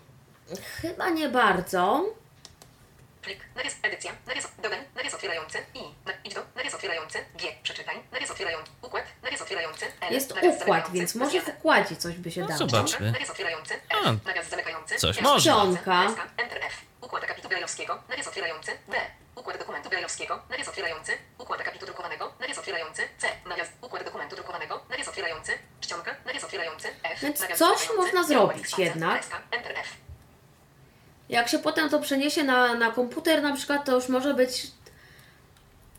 Chyba nie bardzo. Plik. Nawias. Edycja. Nawias. Domen. Nawias otwierający. I. Na, idź do. Nawias otwierający. G. Przeczytaj. Nawias otwierający. Układ. Nawias otwierający. L. Jest nawias układ, zamykający. więc może w układzie coś by się No dało. zobacz. Zobaczmy. Nawias otwierający. A, F. Nawias zamykający. coś. Kreska, Enter F. Układ akapitu brajlowskiego. Nawias otwierający. D. Układ dokumentu brajlowskiego. Nawias otwierający. Układ akapitu drukowanego. Nawias otwierający. C. Nawias. Układ dokumentu drukowanego. Nawias otwierający. Czcionka. Nawias otwierający. F. Więc nawias coś można zrobić jednak. Enter F. Jak się potem to przeniesie na, na komputer na przykład, to już może być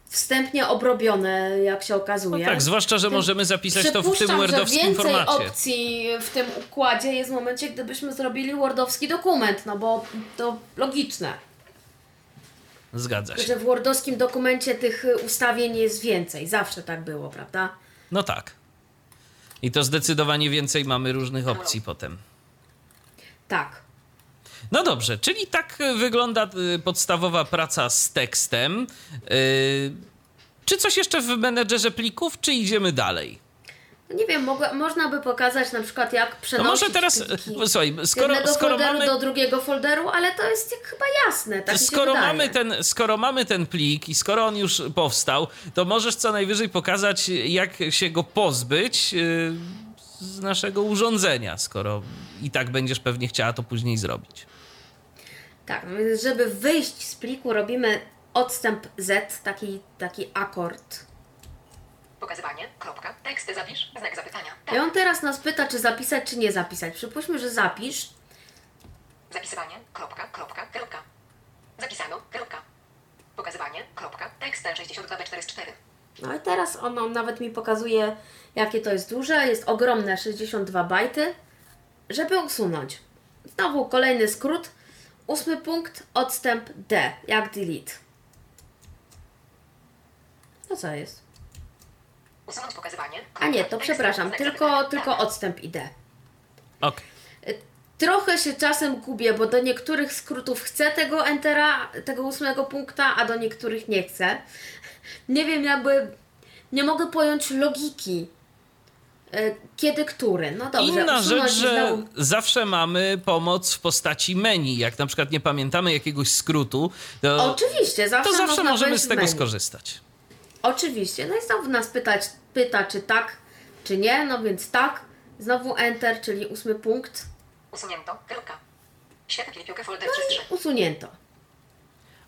wstępnie obrobione, jak się No okazuje. tak, zwłaszcza, że Tym- możemy zapisać to w tym wordowskim więcej formacie. opcji w tym układzie jest w momencie, gdybyśmy zrobili wordowski dokument, no bo to logiczne, Zgadza się. że w wordowskim dokumencie tych ustawień jest więcej. Zawsze tak było, prawda? No tak. I to zdecydowanie więcej mamy różnych opcji potem. Tak. No dobrze, czyli tak y, wygląda y, podstawowa praca z tekstem. Y, Czy coś jeszcze w menedżerze plików, czy idziemy dalej? No nie wiem, mogła, można by pokazać na przykład jak No przenosić może teraz, pliki słuchaj, z skoro, jednego skoro folderu mamy... do drugiego folderu, ale to jest chyba jasne, tak Skoro mamy, ten, skoro mamy ten plik i skoro on już powstał, to możesz co najwyżej pokazać, jak się go pozbyć z naszego urządzenia, skoro i tak będziesz pewnie chciała to później zrobić. Tak, więc żeby wyjść z pliku robimy odstęp Z, taki, taki akord. Pokazywanie. Kropka. Tekst zapisz. Znak zapytania. Tak. I on teraz nas pyta, czy zapisać, czy nie zapisać. Przypuśćmy, że zapisz. Zapisywanie. Kropka. Kropka. Kropka. Zapisano. Kropka. Pokazywanie. Kropka. Tekst 62B4 No i teraz on, on nawet mi pokazuje, jakie to jest duże. Jest ogromne, 62 bajty. Żeby usunąć. Znowu kolejny skrót. Ósmy punkt, odstęp D, jak delete. No co jest? Usunąć pokazywanie. A nie, to przepraszam, tylko, tylko Tak. odstęp ID. Ok. Trochę się czasem gubię, bo do niektórych skrótów chcę tego entera, tego ósmego punkta, a do niektórych nie chcę. Nie wiem, jakby nie mogę pojąć logiki. E, Kiedy który? No dobrze. Inna rzecz, że znowu- zawsze mamy pomoc w postaci meni. Jak na przykład nie pamiętamy jakiegoś skrótu, to, Oczywiście, zawsze, to zawsze można możemy z tego menu. skorzystać. Oczywiście. No i znowu nas pytać, pyta, czy tak, czy nie. No więc tak. Znowu enter, czyli ósmy punkt. Usunięto. Kropka. Świetna klipioka folder No przez 3. Usunięto.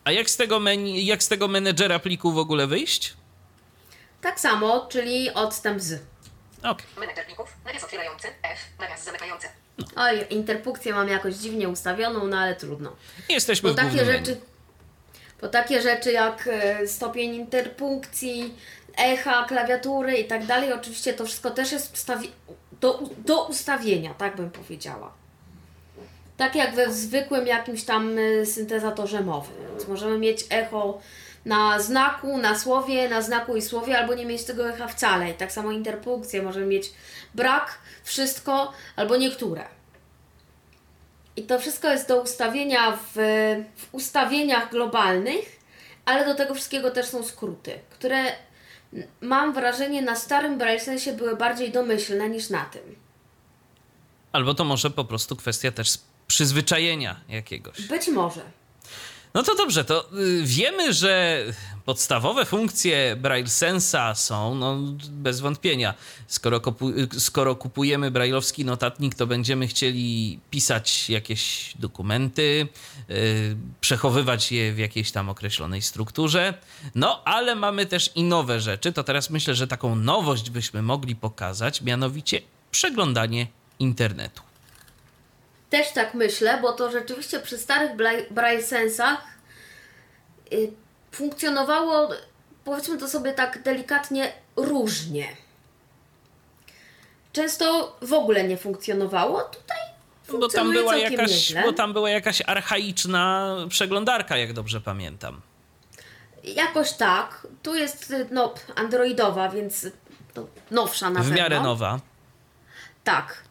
A jak z tego menu, jak z tego menedżera pliku w ogóle wyjść? Tak samo, czyli odstęp z. Ok. Menedżer plików. Nawias otwierający. F. Nawias zamykający. Oj, interpunkcję mam jakoś dziwnie ustawioną, no ale trudno. Jesteśmy Bo w takie rzeczy, menu. bo takie rzeczy jak e, stopień interpunkcji, echa, klawiatury i tak dalej, oczywiście to wszystko też jest do, do ustawienia, tak bym powiedziała. Tak jak we zwykłym jakimś tam e, syntezatorze mowy. Więc możemy mieć echo na znaku, na słowie, na znaku i słowie, albo nie mieć tego echa wcale. I tak samo interpunkcję możemy mieć brak, wszystko, albo niektóre. I to wszystko jest do ustawienia w, w ustawieniach globalnych, ale do tego wszystkiego też są skróty, które mam wrażenie na starym Braillesensie były bardziej domyślne niż na tym. Albo to może po prostu kwestia też przyzwyczajenia jakiegoś. Być może. No to dobrze, to y, wiemy, że podstawowe funkcje Braille Sensa są, no bez wątpienia. Skoro, kupu, y, skoro kupujemy brailleowski notatnik, to będziemy chcieli pisać jakieś dokumenty, y, przechowywać je w jakiejś tam określonej strukturze. No, ale mamy też i nowe rzeczy. To teraz myślę, że taką nowość byśmy mogli pokazać, mianowicie przeglądanie internetu. Też tak myślę, bo to rzeczywiście przy starych Braillesensach y, funkcjonowało, powiedzmy to sobie tak delikatnie, różnie. Często w ogóle nie funkcjonowało. Tutaj Bo tam, była jakaś, nieźle. bo tam była jakaś archaiczna przeglądarka, jak dobrze pamiętam. Jakoś tak. Tu jest y, no, androidowa, więc no, nowsza na W pewno. miarę nowa. Tak.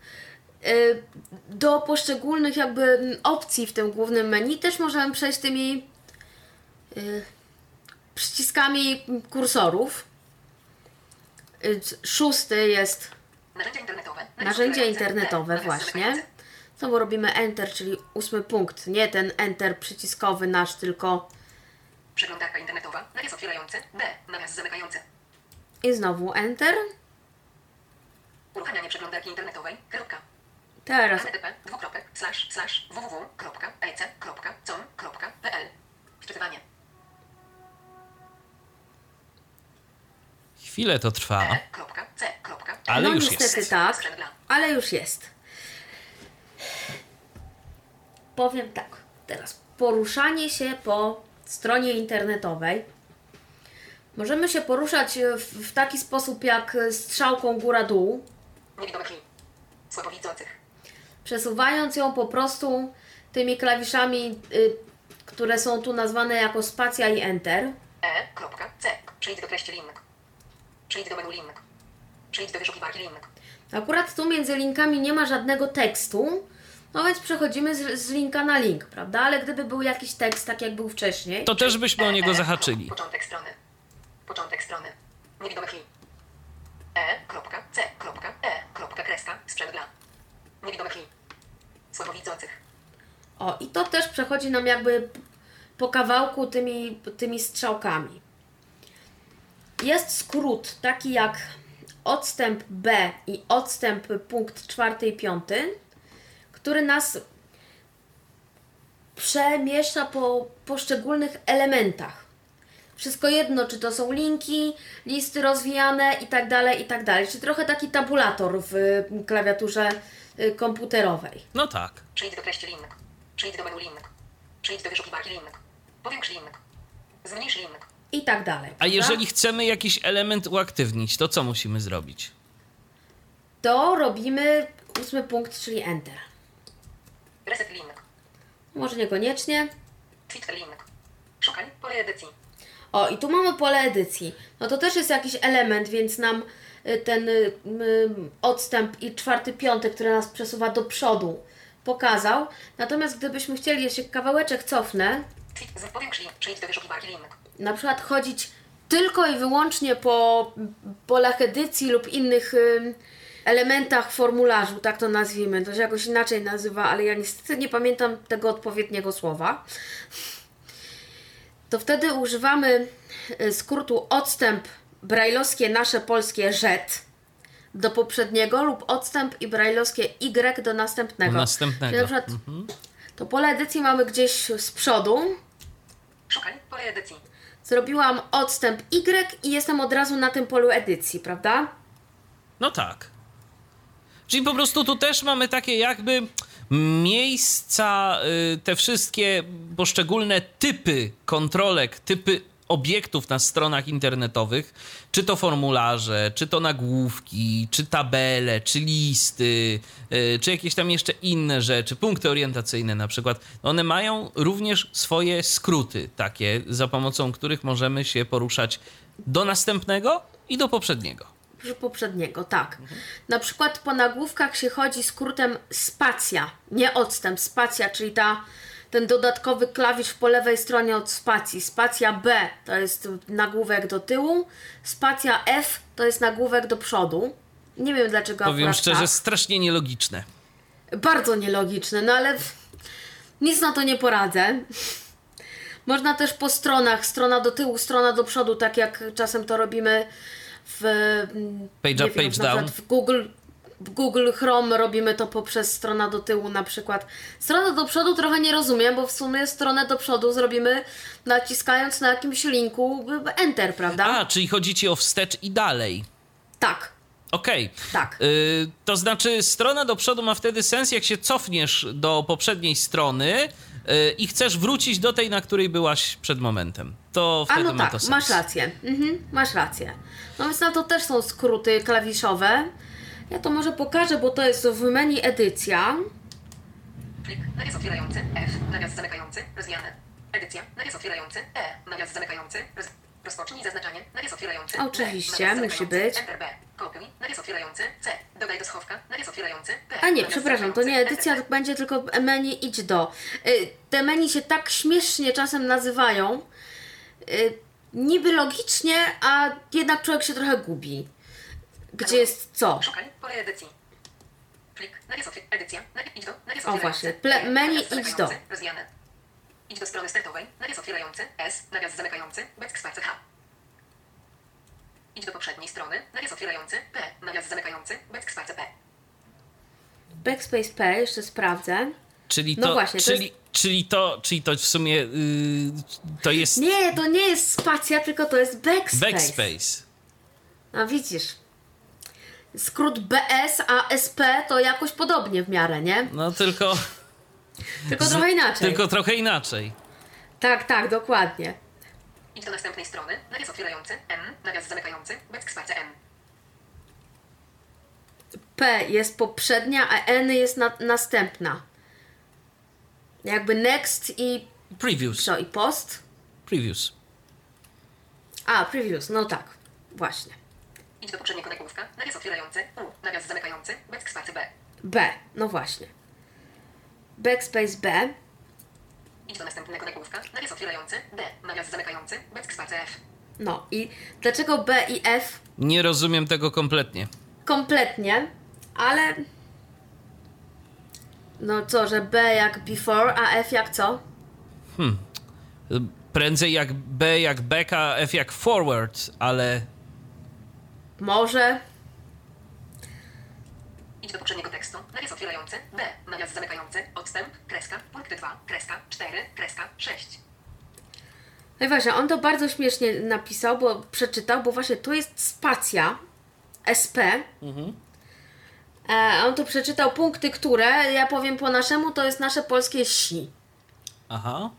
Y, Do poszczególnych jakby opcji w tym głównym menu też możemy przejść tymi y, przyciskami kursorów. Y, Szósty jest Narzędzia internetowe. Narzędzia internetowe właśnie. Znowu robimy Enter, czyli ósmy punkt. Nie ten Enter przyciskowy nasz, tylko Przeglądarka internetowa. Nawias otwierający. D. Nawias zamykający. i znowu Enter. Uruchamianie przeglądarki internetowej. Kropka. Teraz http dwukropek slash slash www.ec.com.pl Wczytywanie. Chwilę to trwa. Kropka. C. Kropka. ale no już niestety jest. tak, ale już jest. Powiem tak, teraz poruszanie się po stronie internetowej Możemy się poruszać w, w taki sposób jak strzałką góra-dół, Niewidomych. Słabowidzących. Przesuwając ją po prostu tymi klawiszami, y, które są tu nazwane jako spacja i enter. E, kropka, C. Przejdź do treści linnek. Przejdź do menu linnek. Przejdź do wyszukiwarki linnek. Akurat tu między linkami nie ma żadnego tekstu, no więc przechodzimy z, z linka na link, prawda? Ale gdyby był jakiś tekst, tak jak był wcześniej, To też byśmy o niego E, zahaczyli. Początek strony. Początek strony. Niewidomych linii. E, kropka, C, kropka, E, kropka, kreska, sprzęt dla. Niewidomych linii. Słabowidzących. O, i to też przechodzi nam jakby po kawałku tymi, tymi strzałkami. Jest skrót taki jak odstęp B i odstęp punkt czwarty i piąty, który nas przemieszcza po poszczególnych elementach. Wszystko jedno, czy to są linki, listy rozwijane i tak dalej, i tak dalej. Czy trochę taki tabulator w klawiaturze komputerowej. No tak. Przejdź do treści linnek. Przejdź do menu linnek. Przejdź do wyszukiwarki linnek. Powiększ linnek. Zmniejsz linnek. I tak dalej. A jeżeli chcemy jakiś element uaktywnić, to co musimy zrobić? to robimy ósmy punkt, czyli Enter. Reset linnek. Może niekoniecznie. Twitter linnek. Szukaj pole edycji. O, i tu mamy pole edycji. No to też jest jakiś element, więc nam y, ten y, y, odstęp i czwarty, piąty, który nas przesuwa do przodu, pokazał. Natomiast gdybyśmy chcieli jeszcze kawałeczek cofnę, na przykład chodzić tylko i wyłącznie po polach edycji lub innych elementach formularzu, tak to nazwijmy. To się jakoś inaczej nazywa, ale ja niestety nie pamiętam tego odpowiedniego słowa. To wtedy używamy y, skrótu odstęp brajlowskie nasze polskie rzet do poprzedniego lub odstęp i brajlowskie Y do następnego. Do następnego. Czyli na przykład to pole edycji mamy gdzieś z przodu, Szukaj pole edycji. Zrobiłam odstęp Y i jestem od razu na tym polu edycji, prawda? No tak. Czyli po prostu tu też mamy takie jakby miejsca, y, te wszystkie poszczególne typy kontrolek, typy obiektów na stronach internetowych, czy to formularze, czy to nagłówki, czy tabele, czy listy, y, czy jakieś tam jeszcze inne rzeczy, punkty orientacyjne na przykład, one mają również swoje skróty takie, za pomocą których możemy się poruszać do następnego i do poprzedniego. Poprzedniego, tak. Na przykład po nagłówkach się chodzi skrótem spacja, nie odstęp, spacja, czyli ta, ten dodatkowy klawisz po lewej stronie od spacji. Spacja B to jest nagłówek do tyłu, spacja F to jest nagłówek do przodu. Nie wiem dlaczego Powiem szczerze, tak. strasznie nielogiczne. Bardzo nielogiczne, no ale nic na to nie poradzę. Można też po stronach, strona do tyłu, strona do przodu, tak jak czasem to robimy w mm, Page up, page na down. W Google, Google Chrome robimy to poprzez strona do tyłu na przykład. Strona do przodu trochę nie rozumiem, bo w sumie stronę do przodu zrobimy naciskając na jakimś linku Enter, prawda? A, czyli chodzi ci o wstecz i dalej. Tak, Okej. tak. Y, to znaczy, strona do przodu ma wtedy sens, jak się cofniesz do poprzedniej strony y, i chcesz wrócić do tej, na której byłaś przed momentem. To A wtedy no ma tak, to sens. masz rację. Mhm, masz rację. No więc na to też są skróty klawiszowe. Ja to może pokażę, bo to jest w menu edycja. Plik. Nawias otwierający. F. Nawias zamykający. Rozwijane. Edycja. Nawias otwierający. E. Nawias zamykający. Roz... Rozpocznij zaznaczanie. Nawias otwierający. Oczywiście, B. Nawias musi być. Enter B. Kopiuj. Nawias otwierający. C. Dodaj do schowka. Nawias otwierający. P. A nie, przepraszam, to nie edycja, Enter to będzie tylko menu idź do. Y, Te menu się tak śmiesznie czasem nazywają. Y, Niby logicznie, a jednak człowiek się trochę gubi. Gdzie jest co? Szukaj. Pole edycji. Plik. Nawias otwier... Edycja. Nawias... Idź do. Nawias O, właśnie. Ple- menu idź do. Rozwijane. Idź do strony startowej. Nawias otwierający. S. Nawias zamykający. Backspace H. Idź do poprzedniej strony. Nawias otwierający. P. Nawias zamykający. Backspace P. Backspace P, jeszcze sprawdzę. Czyli No to, właśnie, to czyli, jest- czyli, to, czyli to w sumie yy, to jest Nie, to nie jest spacja, tylko to jest backspace. backspace. A widzisz. Skrót BS, a SP to jakoś podobnie w miarę, nie? No tylko, Tylko trochę inaczej. tylko trochę inaczej. Tak, tak, dokładnie. Idź do następnej strony. Nawias otwierający. M. Nawias zamykający. Bez wsparcia M. P jest poprzednia, a N jest na, następna. Jakby next i Previews. co? I post? Previews. A, previous, no tak. Właśnie. Idź do poprzedniego nagłówka. Nawias otwierający. U. Nawias zamykający. Bez wsparcia B. B, no właśnie. Backspace B. Idź do następnego nagłówka. Nawias otwierający. D. Nawias zamykający. Bez wsparcia F. No i dlaczego B i F Nie rozumiem tego kompletnie. kompletnie, ale. No co, że B jak before, a F jak co? Prędzej jak B jak back, a F jak forward, ale Może. Idź do poprzedniego tekstu. Nawias otwierający. B. Nawias zamykający. Odstęp. Kreska. Punkt 2. Kreska. 4. Kreska. 6. No i właśnie, on to bardzo śmiesznie napisał, bo przeczytał, bo właśnie tu jest spacja SP. E, on tu przeczytał punkty, które, ja powiem po naszemu, to jest nasze polskie si. aha.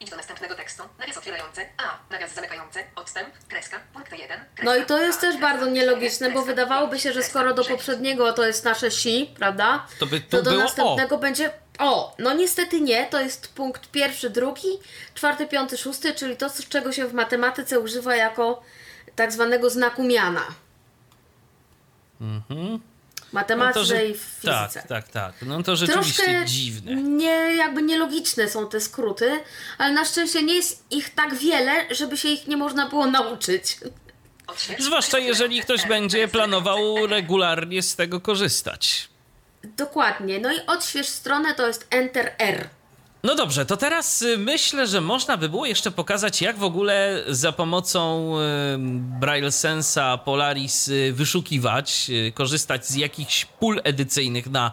Idź do następnego tekstu. Nawias otwierający. A. Nawias zamykający. Odstęp. Kreska. Punkt 1. Kreska, No i to jest też bardzo nielogiczne, bo wydawałoby się, że skoro do poprzedniego to jest nasze si, prawda? To by tu to do było następnego będzie o. No niestety nie, to jest punkt pierwszy, drugi, czwarty, piąty, szósty, czyli to, z czego się w matematyce używa jako tak zwanego znaku miana. W No matematyce że- i fizyce. tak, tak, tak. No to rzeczywiście Troszkę dziwne. nie, jakby nielogiczne są te skróty, ale na szczęście nie jest ich tak wiele, żeby się ich nie można było nauczyć. Zwłaszcza jeżeli ktoś będzie planował regularnie z tego korzystać. Dokładnie. No i odśwież stronę to jest Enter R. No dobrze, to teraz y, myślę, że można by było jeszcze pokazać, jak w ogóle za pomocą y, Braille Sensa Polaris y, wyszukiwać, korzystać z jakichś pól edycyjnych na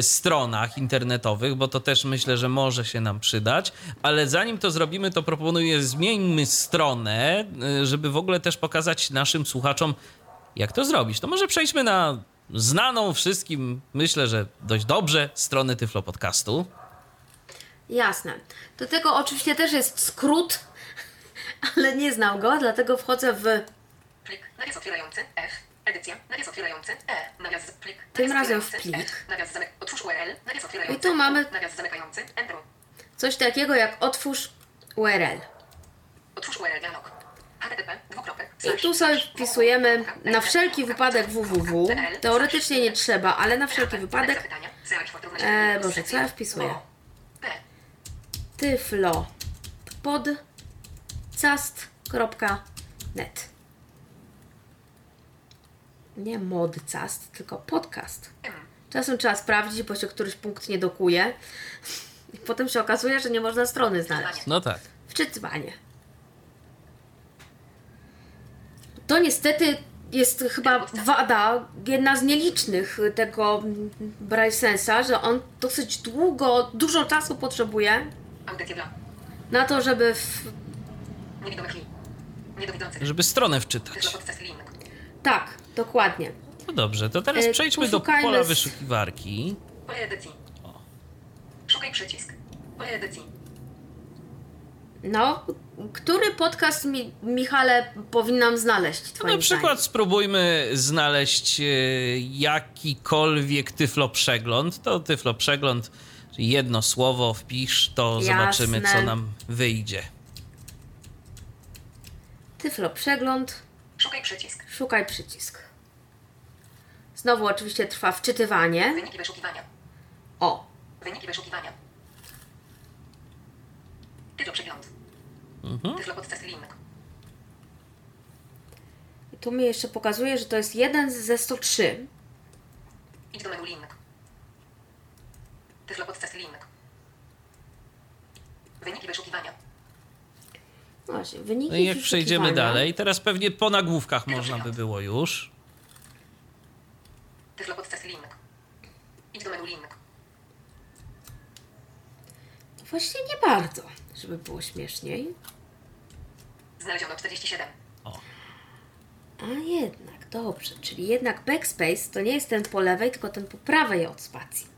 stronach internetowych, bo to też myślę, że może się nam przydać. Ale zanim to zrobimy, to proponuję zmieńmy stronę, żeby w ogóle też pokazać naszym słuchaczom, jak to zrobić. To może przejdźmy na znaną wszystkim, myślę, że dość dobrze, stronę Tyflo Podcastu. Jasne. Do tego oczywiście też jest skrót, ale nie znam go, dlatego wchodzę w Plik. Nawias otwierający. F. Edycja. Nawias otwierający. E. Nawias plik. Tym razem w plik. F. Nawias zamek. Otwórz URL. Nawias otwierający. I tu mamy- Nawias zamykający. Enter. coś takiego jak otwórz URL. Otwórz URL dialog. I tu sobie wpisujemy na wszelki wypadek www. Teoretycznie nie trzeba, ale na wszelki wypadek E, Boże, co ja wpisuję? Tyflo pod cast.net Nie modcast, tylko podcast. Czasem trzeba sprawdzić, bo się któryś punkt nie dokuje. I potem się okazuje, że nie można strony znaleźć. No tak. Wczytywanie. To niestety jest chyba wada, jedna z nielicznych tego Braille Sensa, że on dosyć długo, dużo czasu potrzebuje na to, żeby w... Żeby stronę wczytać. Tak, dokładnie. No dobrze, to teraz E, przejdźmy do pola z- wyszukiwarki. Pole edycji. Szukaj przycisk. Pole edycji. No, który podcast, mi, Michale, powinnam znaleźć? No Twoim na przykład spróbujmy znaleźć e, jakikolwiek tyflo przegląd. To tyflo przegląd, jedno słowo wpisz, to Jasne. zobaczymy, co nam wyjdzie. Tyflo przegląd, Szukaj przycisk. szukaj przycisk. Znowu oczywiście trwa wczytywanie. Wyniki wyszukiwania. O, Wyniki wyszukiwania. Tyflo przegląd. Mhm. Tyflo podczas link. i tu mi jeszcze pokazuje, że to jest jeden ze 103. Idź do menu link. Tyflo link. Wyniki wyszukiwania. No Właśnie, wyniki No i jak przejdziemy dalej, teraz pewnie po nagłówkach można by było już. Tyflo podczas link. Idź do menu link. Właśnie nie bardzo, żeby było śmieszniej. Znaleziono 47. A jednak, dobrze, czyli jednak backspace to nie jest ten po lewej, tylko ten po prawej od spacji.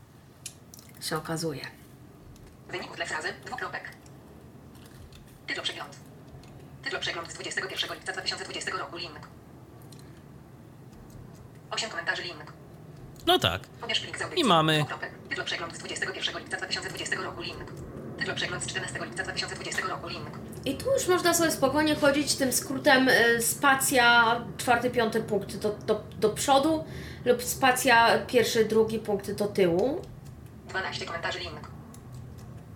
Się okazuje. Wynik dla frazy dwukropek. przegląd z 21 lipca 2020 roku. Link. 8 komentarzy. Link. No tak. I mamy. Dwukropek. Tyflo przegląd z 21 lipca 2020 roku. Link. Tyflo przegląd z 14 lipca 2020 roku. Link. I tu już można sobie spokojnie chodzić tym skrótem y, spacja czwarty, piąty punkt do, do, do przodu lub spacja pierwszy, drugi punkt do tyłu. 12 komentarzy. Link.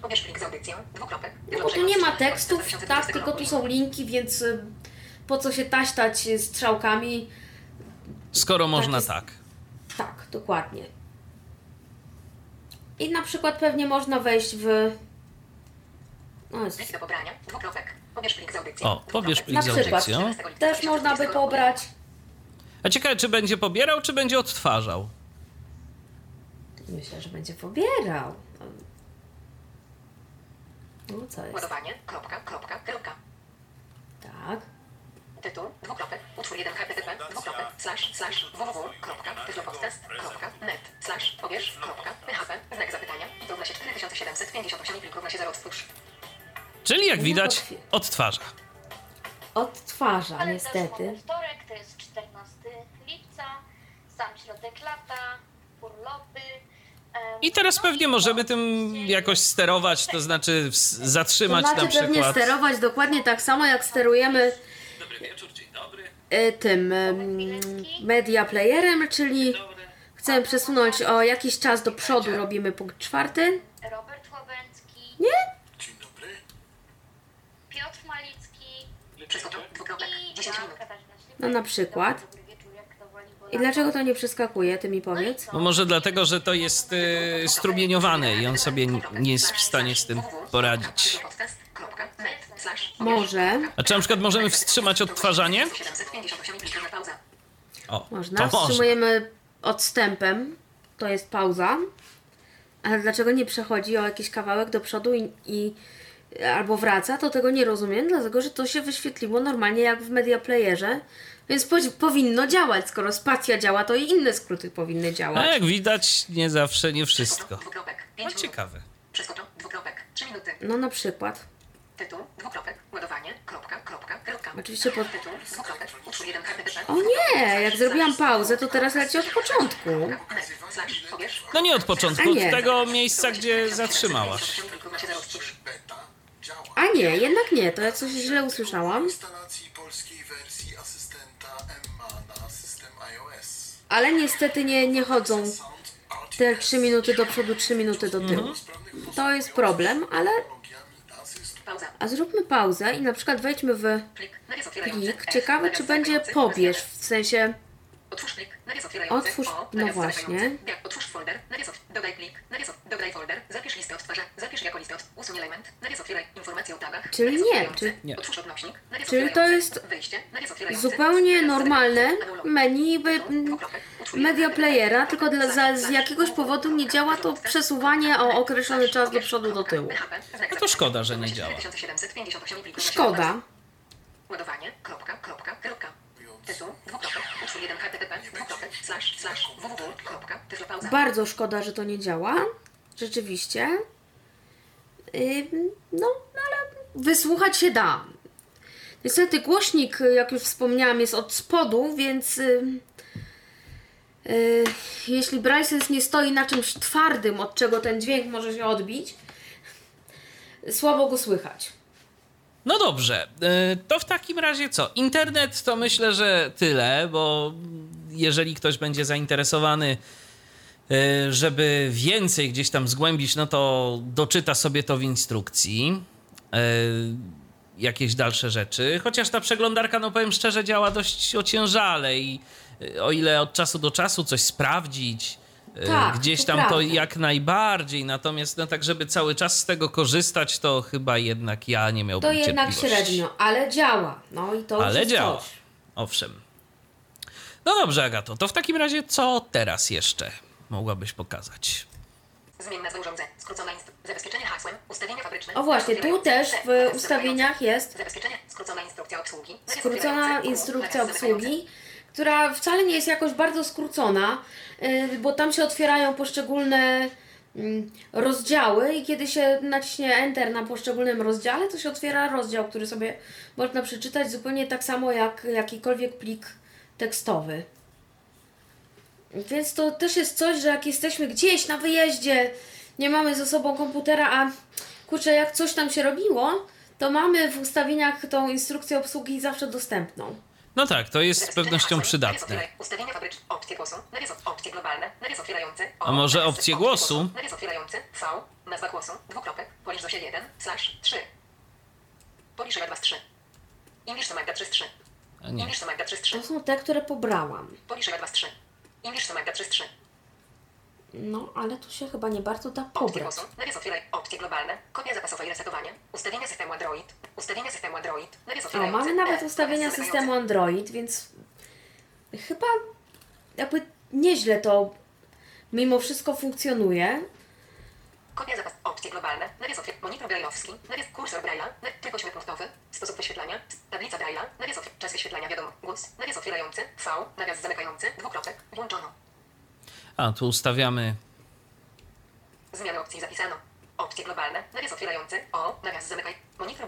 Pobierz plik z audycją. Dwukropek. No tu nie ma 14 tekstów, tak, 2020 tylko tu są linki, więc y, po co się taśtać y, strzałkami? Skoro można jest- tak. Tak, dokładnie. I na przykład pewnie można wejść w. No jest, Plik do pobrania. Dwukropek. Pobierz plik z audycją. O, pobierz plik na z przykład audycją. też można by pobrać. A ciekawe, czy będzie pobierał, czy będzie odtwarzał? Myślę, że będzie pobierał. No co jest? Ładowanie. Kropka, kropka, kropka. Tak. Tytuł, dwukropek, utwór 1 http, dwukropek, slash, slash, www.tyflopodcast.net, slash, pobierz, kropka, php, znak zapytania, i równa się 4758 i plik równa się 0 odtwórz. Czyli jak No widać, odtwarza. Odtwarza, niestety. mamy wtorek, to jest 14 lipca, sam środek lata, urlopy. em, I teraz pewnie możemy to tym jakoś sterować, to znaczy ws- To zatrzymać na znaczy pewnie przykład. sterować dokładnie tak samo, jak sterujemy Dobry wieczór, dzień dobry. e, tym em, media playerem, czyli chcemy przesunąć o jakiś czas do przodu, robimy punkt czwarty. Robert Łabęcki, Nie? Dzień dobry. Piotr Malicki Przeskoczył, dwukropek, i 10 ja, minut. Katarzyna Śliwek. No na przykład. Dobry wieczór, jak to woli, bo I dlaczego to nie przeskakuje, ty mi powiedz? No może dlatego, że to jest y, strumieniowane i on sobie nie jest w stanie z tym poradzić. Może. A czy na przykład możemy wstrzymać odtwarzanie? 758 i plik równa pauza. O, Można. to może. Wstrzymujemy odstępem, to jest pauza. Ale dlaczego nie przechodzi o jakiś kawałek do przodu i, i albo wraca, to tego nie rozumiem, dlatego że to się wyświetliło normalnie jak w media playerze, więc po, powinno działać. Skoro spacja działa, to i inne skróty powinny A działać. jak widać, nie zawsze, nie wszystko. No 5 minut. ciekawe. Przeskoczył, dwukropek, 3 minuty. No na przykład. Tytuł, dwukropek, ładowanie, kropka, kropka, kropka. Oczywiście po... Tytuł, dwukropek, utwór 1 http. O nie, jak zrobiłam pauzę, to teraz leci od początku. No nie od początku, A od nie. tego miejsca, gdzie zatrzymałaś. plik równa się 0 odtwórz. Beta działa. A nie, jednak nie, to ja coś źle usłyszałam. Ale niestety nie, nie chodzą te 3 minuty do przodu, 3 minuty do tyłu. To jest problem, ale... A zróbmy pauzę i na przykład wejdźmy w Plik, Ciekawe, czy będzie pobierz, w sensie... Otwórz plik, nawias otwierający. Otwórz- O, no właśnie. otwórz folder, nawias ot... Dodaj plik, nawias ot... Dodaj folder, zapisz listę odtwarza, zapisz jako listę od... Usuń element, nawias otwieraj informacje o tabach. Czyli nie, czy- Nie. Otwórz odnośnik, nawias Czyli to jest Wyjście, nawias otwierający. Zupełnie normalne menu by, media playera, tylko dla, za, z jakiegoś powodu nie działa to przesuwanie o określony czas do przodu, do tyłu. No to szkoda, że nie działa. 4758 plik Szkoda. Ładowanie, kropka, kropka, kropka. Tytuł, dwukropek, utwór 1 http, dwukropek, slash, slash, www, kropka, tyflopauza. Bardzo szkoda, że to nie działa. Rzeczywiście. Ym, No, ale wysłuchać się da. Niestety głośnik, jak już wspomniałam, jest od spodu, więc y, jeśli Brysons nie stoi na czymś twardym, od czego ten dźwięk może się odbić, słabo go słychać. No dobrze, y, to w takim razie co? Internet to myślę, że tyle, bo jeżeli ktoś będzie zainteresowany, y, żeby więcej gdzieś tam zgłębić, no to doczyta sobie to w instrukcji. y, Jakieś dalsze rzeczy. Chociaż ta przeglądarka, no powiem szczerze, działa dość ociężale i o ile od czasu do czasu coś sprawdzić, Tak, gdzieś tam to jak najbardziej. Natomiast no tak, żeby cały czas z tego korzystać, to chyba jednak ja nie miałbym To jednak cierpliwości. średnio, ale działa. No i to Ale działa. coś. Owszem. No dobrze, Agato, to w takim razie co teraz jeszcze mogłabyś pokazać? Zmień nazwę urządzenia. Skrócona. Zabezpieczenie hasłem. Ustawienia fabryczne. O właśnie, tu też w ustawieniach jest Zabezpieczenie. Skrócona instrukcja obsługi. Skrócona instrukcja obsługi, która wcale nie jest jakoś bardzo skrócona, bo tam się otwierają poszczególne mm, rozdziały i kiedy się naciśnie Enter na poszczególnym rozdziale, to się otwiera rozdział, który sobie można przeczytać zupełnie tak samo jak jakikolwiek plik tekstowy. Więc to też jest coś, że jak jesteśmy gdzieś na wyjeździe, nie mamy ze sobą komputera, a kurczę, jak coś tam się robiło, to mamy w ustawieniach tą instrukcję obsługi zawsze dostępną. No tak, to jest z pewnością przydatne. A może opcje głosu? Nazwa głosu. Dwukropek. Polisz do się 1. Slash 3. Polisz Magda 3. English to Magda 3 3. A nie. English to Magda 3 3. To są te, które pobrałam. Polisz Magda 3. English to Magda 3 3. No, ale tu się chyba nie bardzo da Opcje pobrać. głosu. Narys otwieraj. Opcje globalne. Kopia zapasowa i resetowanie. Ustawienia systemu Android. Ustawienia systemu Android. Narys O, otwierający. mamy nawet E. ustawienia systemu. Android, więc chyba jakby nieźle to mimo wszystko funkcjonuje. Kopia zapas. Opcje globalne. Narys otwier... Monitor brajlowski. Narys kursor Braille'a. Na... Tryb ośmiopunktowy. Sposób wyświetlania. Tablica Braille'a. Narys otwier... Czas wyświetlania wiadomo. Głos. Narys otwierający. V. Nawias zamykający. Dwukropek. Włączono. A, tu ustawiamy. Zmiany opcji zapisano. Opcje globalne. Narys otwierający. O. Nawias zamykaj. Monitor.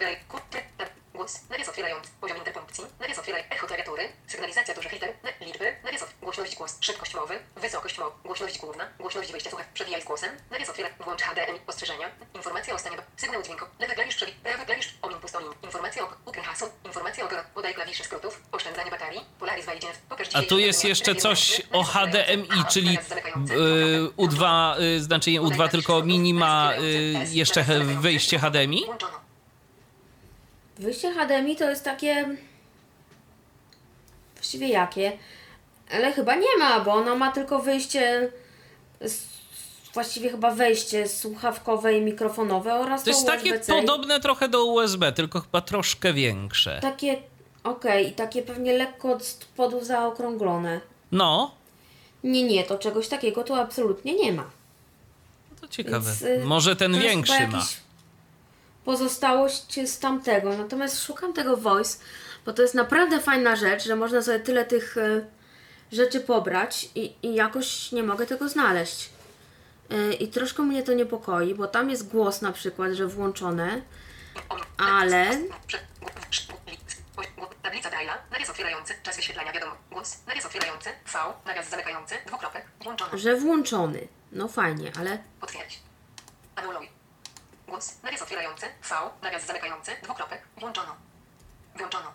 Tab... Głos. Narys otwierający. Poziom interpunkcji. Narys otwieraj. Echo klawiatury. Sygnalizacja dużych liter. Na... Liczby. Narys otw... Głośność głos. Szybkość mowy. Wysokość mowy. Głośność główna. Głośność wyjścia słuchaw. Przewijaj z głosem. Narys otwiera. Włącz HDMI. Ostrzeżenia. Informacja o stanie. Sygnał dźwięku. Lewy klawisz przewi... Prawy klawisz. Omin pustolin. Informacja o... Ukryj hasło. Informacja o... Podaj klawisze skrótów. Oszczędzanie baterii. Polaris wejdzie. Pokaż A tu jest jeszcze coś o. HDMI, czyli y, Dwukropek. U2, y, znaczenie U2, tylko mini ma y, jeszcze wyjście HDMI? Wyjście HDMI to jest takie. Właściwie jakie? Ale chyba nie ma, bo ono ma tylko wyjście. s- Właściwie chyba wejście słuchawkowe i mikrofonowe oraz To jest takie USB-C. podobne trochę do USB, tylko chyba troszkę większe. Takie. Okej, i takie pewnie lekko od spodu zaokrąglone. No, Nie, nie, to czegoś takiego tu absolutnie nie ma. to ciekawe. Więc, y, Może ten większy ma. Pozostałość z tamtego. Natomiast szukam tego voice, bo to jest naprawdę fajna rzecz, że można sobie tyle tych e, rzeczy pobrać i, i jakoś nie mogę tego znaleźć. E, I troszkę mnie to niepokoi, bo tam jest głos na przykład, że włączone, ale Tablica Braille'a, narys otwierający, czas wyświetlania wiadomo, głos, narys otwierający, V, nawias zamykający, dwukropek, włączono, że włączony. No fajnie, ale potwierdź. Anuluj. Głos, narys otwierający, V, nawias zamykający, dwukropek, włączono. Włączono.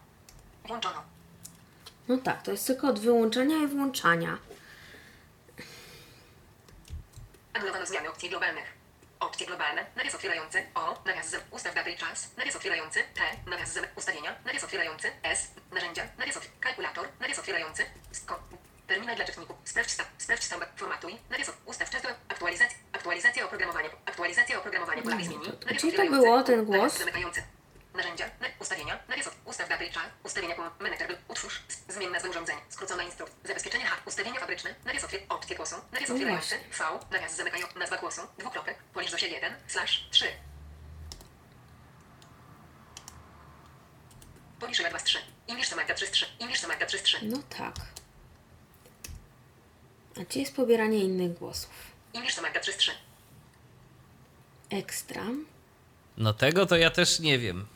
Włączono. no tak, to jest tylko od wyłączania i włączania. Anulowano zmiany opcji globalnych. Opcje globalne, narys otwierający, O, nawias z, ustaw datę i czas, narys otwierający, T, nawias z, ustawienia, narys otwierający, S, narzędzia, narys otw, kalkulator, narys otwierający, sko, terminal dla czytników, sprawdź stan, sprawdź stan, formatuj, narys od, ustaw czas do aktualizacji, aktualizacja oprogramowania, aktualizacja oprogramowania. Polaris menu, narys gdzie to otwierający, było, ten nawias głos? zamykający. Narzędzia, na, ustawienia, narys od, ustaw datę i czas, ustawienia kom, manager, utwórz, z- zmień nazwę urządzenia, skrócona instrukcja, zabezpieczenie H, ustawienia fabryczne, narys otwier, opcje głosu, narys No otwierający, V, nawias zamykają, nazwa głosu, dwukropek, policz do się 1, slash 3. Polisz Magda 3. English to Magda 3 3. English to Magda 3 3. No tak. A gdzie jest pobieranie innych głosów? To Magda 3 3. Ekstra. No tego to ja też nie wiem.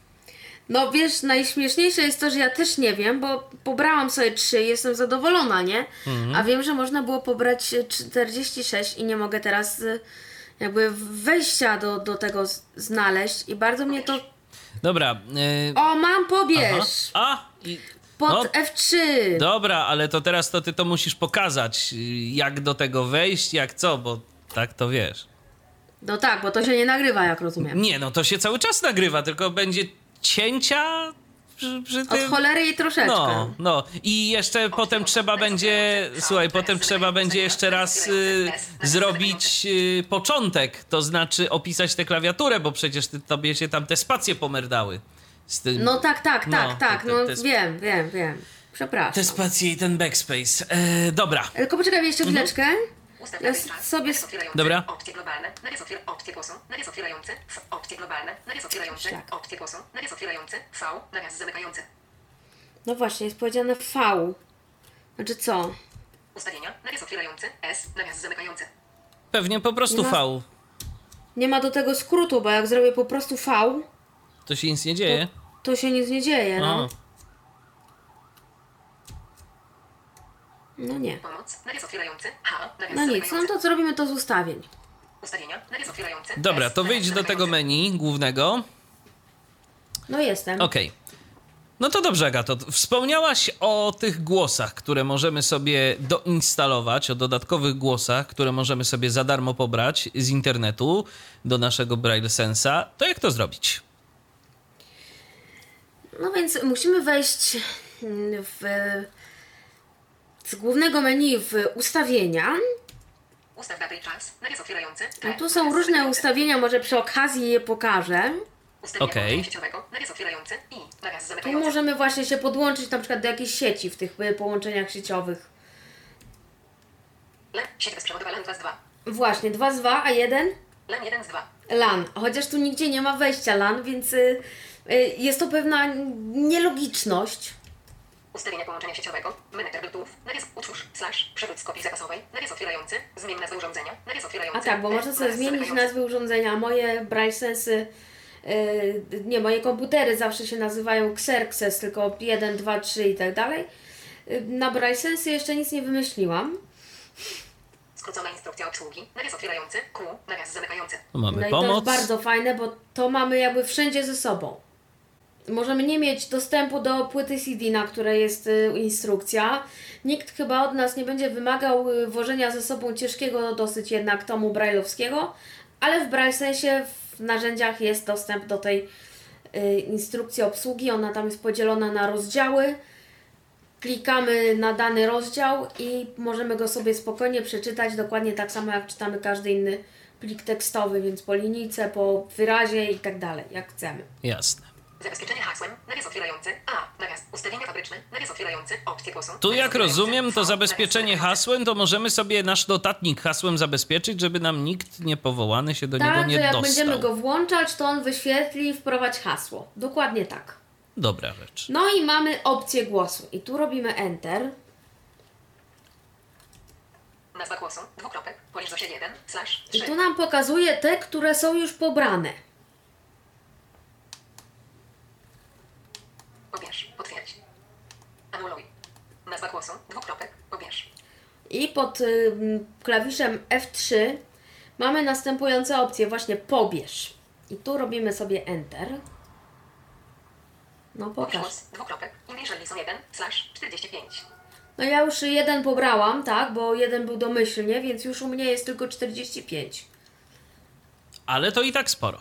No wiesz, najśmieszniejsze jest to, że ja też nie wiem, bo pobrałam sobie 3 i jestem zadowolona, nie? A wiem, że można było pobrać e, 46 i nie mogę teraz e, jakby wejścia do, do tego znaleźć i bardzo mnie to... Dobra. y, O, mam aha. pobierz! A! I, Pod no, F3! dobra, ale to teraz to ty to musisz pokazać, y, jak do tego wejść, jak co, bo tak to wiesz. No tak, bo to się nie nagrywa, jak rozumiem. Nie, no to się cały czas nagrywa, tylko będzie cięcia Od cholery i troszeczkę. No, no. I jeszcze potem trzeba będzie, słuchaj, potem trzeba będzie jeszcze raz y, zrobić y, początek, to znaczy opisać tę klawiaturę, bo przecież ty, tobie się tam te spacje pomerdały. Tym, No tak, tak, No, tak, tak, te- no te- te- wiem, wiem, wiem. Przepraszam. Te spacje i ten backspace. E, dobra. Tylko poczekaj jeszcze Mhm. Ustaw Ja sobie... Dobra. Opcje globalne. Narys otwier... Opcje głosu. Narys otwierający. F. Opcje globalne. Narys otwierający. Tak. Opcje głosu. Narys otwierający. V. Nawias zamykający. No właśnie, jest powiedziane V. Znaczy co? Ustawienia. Narys otwierający. S. Nawias zamykający. Pewnie po prostu No. V. Nie ma do tego skrótu, bo jak zrobię po prostu V, To się nic nie dzieje. to się nic nie dzieje, no. O, No nie. Pomoc. Nawias otwierający. H. Nawias No nic, no to zrobimy to z ustawień. Ustawienia. Nawias otwierający. Dobra, to wyjdź do tego menu głównego. No jestem. Okej. No to dobrze, Agato. Wspomniałaś o tych głosach, które możemy sobie doinstalować, o dodatkowych głosach, które możemy sobie za darmo pobrać z internetu do naszego Braille Sensa. To jak to zrobić? No więc musimy wejść w, z głównego menu w ustawienia. Ustaw datę i czas. Nawias otwierający. No tu są różne ustawienia, może przy okazji je pokażę. Ustawienia Okej. połączenia sieciowego. Nawias otwierający. I. Nawias Tu zamykający. możemy właśnie się podłączyć na przykład do jakiejś sieci w tych y, połączeniach sieciowych. LAN. Sieć bezprzewodowa LAN 2 z 2. Właśnie, 2 z 2, a 1 LAN 1 z 2. LAN. Chociaż tu nigdzie nie ma wejścia LAN, więc y, y, jest to pewna nielogiczność. Ustawienia połączenia sieciowego. Monitor Bluetooth. Nawias utwórz. Slash. Przewód z kopii zapasowej. Nawias otwierający. Zmień nazwę urządzenia. Nawias otwierający. A tak, bo można sobie zmienić nazwy urządzenia. Moje Braille Sensy, y, nie, moje komputery zawsze się nazywają Xerxes, tylko 1, 2, 3 i tak dalej. Y, Na Braille Sensy jeszcze nic nie wymyśliłam. Skrócona instrukcja obsługi. Nawias otwierający. Q. Nawias zamykający. Tu mamy No i to pomoc. jest bardzo fajne, bo to mamy jakby wszędzie ze sobą. Możemy nie mieć dostępu do płyty CD, na której jest y, instrukcja. Nikt chyba od nas nie będzie wymagał y, włożenia ze sobą ciężkiego dosyć jednak tomu brailleowskiego, ale w Braille sensie w narzędziach jest dostęp do tej y, instrukcji obsługi. Ona tam jest podzielona na rozdziały. Klikamy na dany rozdział i możemy go sobie spokojnie przeczytać, dokładnie tak samo jak czytamy każdy inny plik tekstowy, więc po linijce, po wyrazie i tak dalej, jak chcemy. Jasne. Zabezpieczenie hasłem. Nawias otwierający. A. Nawias. Ustawienia fabryczne. Nawias otwierający. Opcje głosu. Tu jak rozumiem, to zabezpieczenie hasłem, to możemy sobie nasz notatnik hasłem zabezpieczyć, żeby nam nikt niepowołany się do niego Tak, że nie jak dostał. będziemy go włączać, to on wyświetli wprowadź hasło. Dokładnie tak. Dobra rzecz. No i mamy opcję głosu. I tu robimy Enter. Nazwa głosu. Dwukropek. Się 1. Slash. I 3. tu nam pokazuje te, które są już pobrane. Pobierz. Potwierdź. Anuluj. Nazwa głosu. Dwukropek. Pobierz. I pod ym, klawiszem F3 mamy następujące opcje, właśnie pobierz. I tu robimy sobie Enter. No pokaż. głos. Dwukropek. English Listen 1. Slash. 45. No ja już jeden pobrałam, tak, bo jeden był domyślnie, więc już u mnie jest tylko 45. Ale to i tak sporo.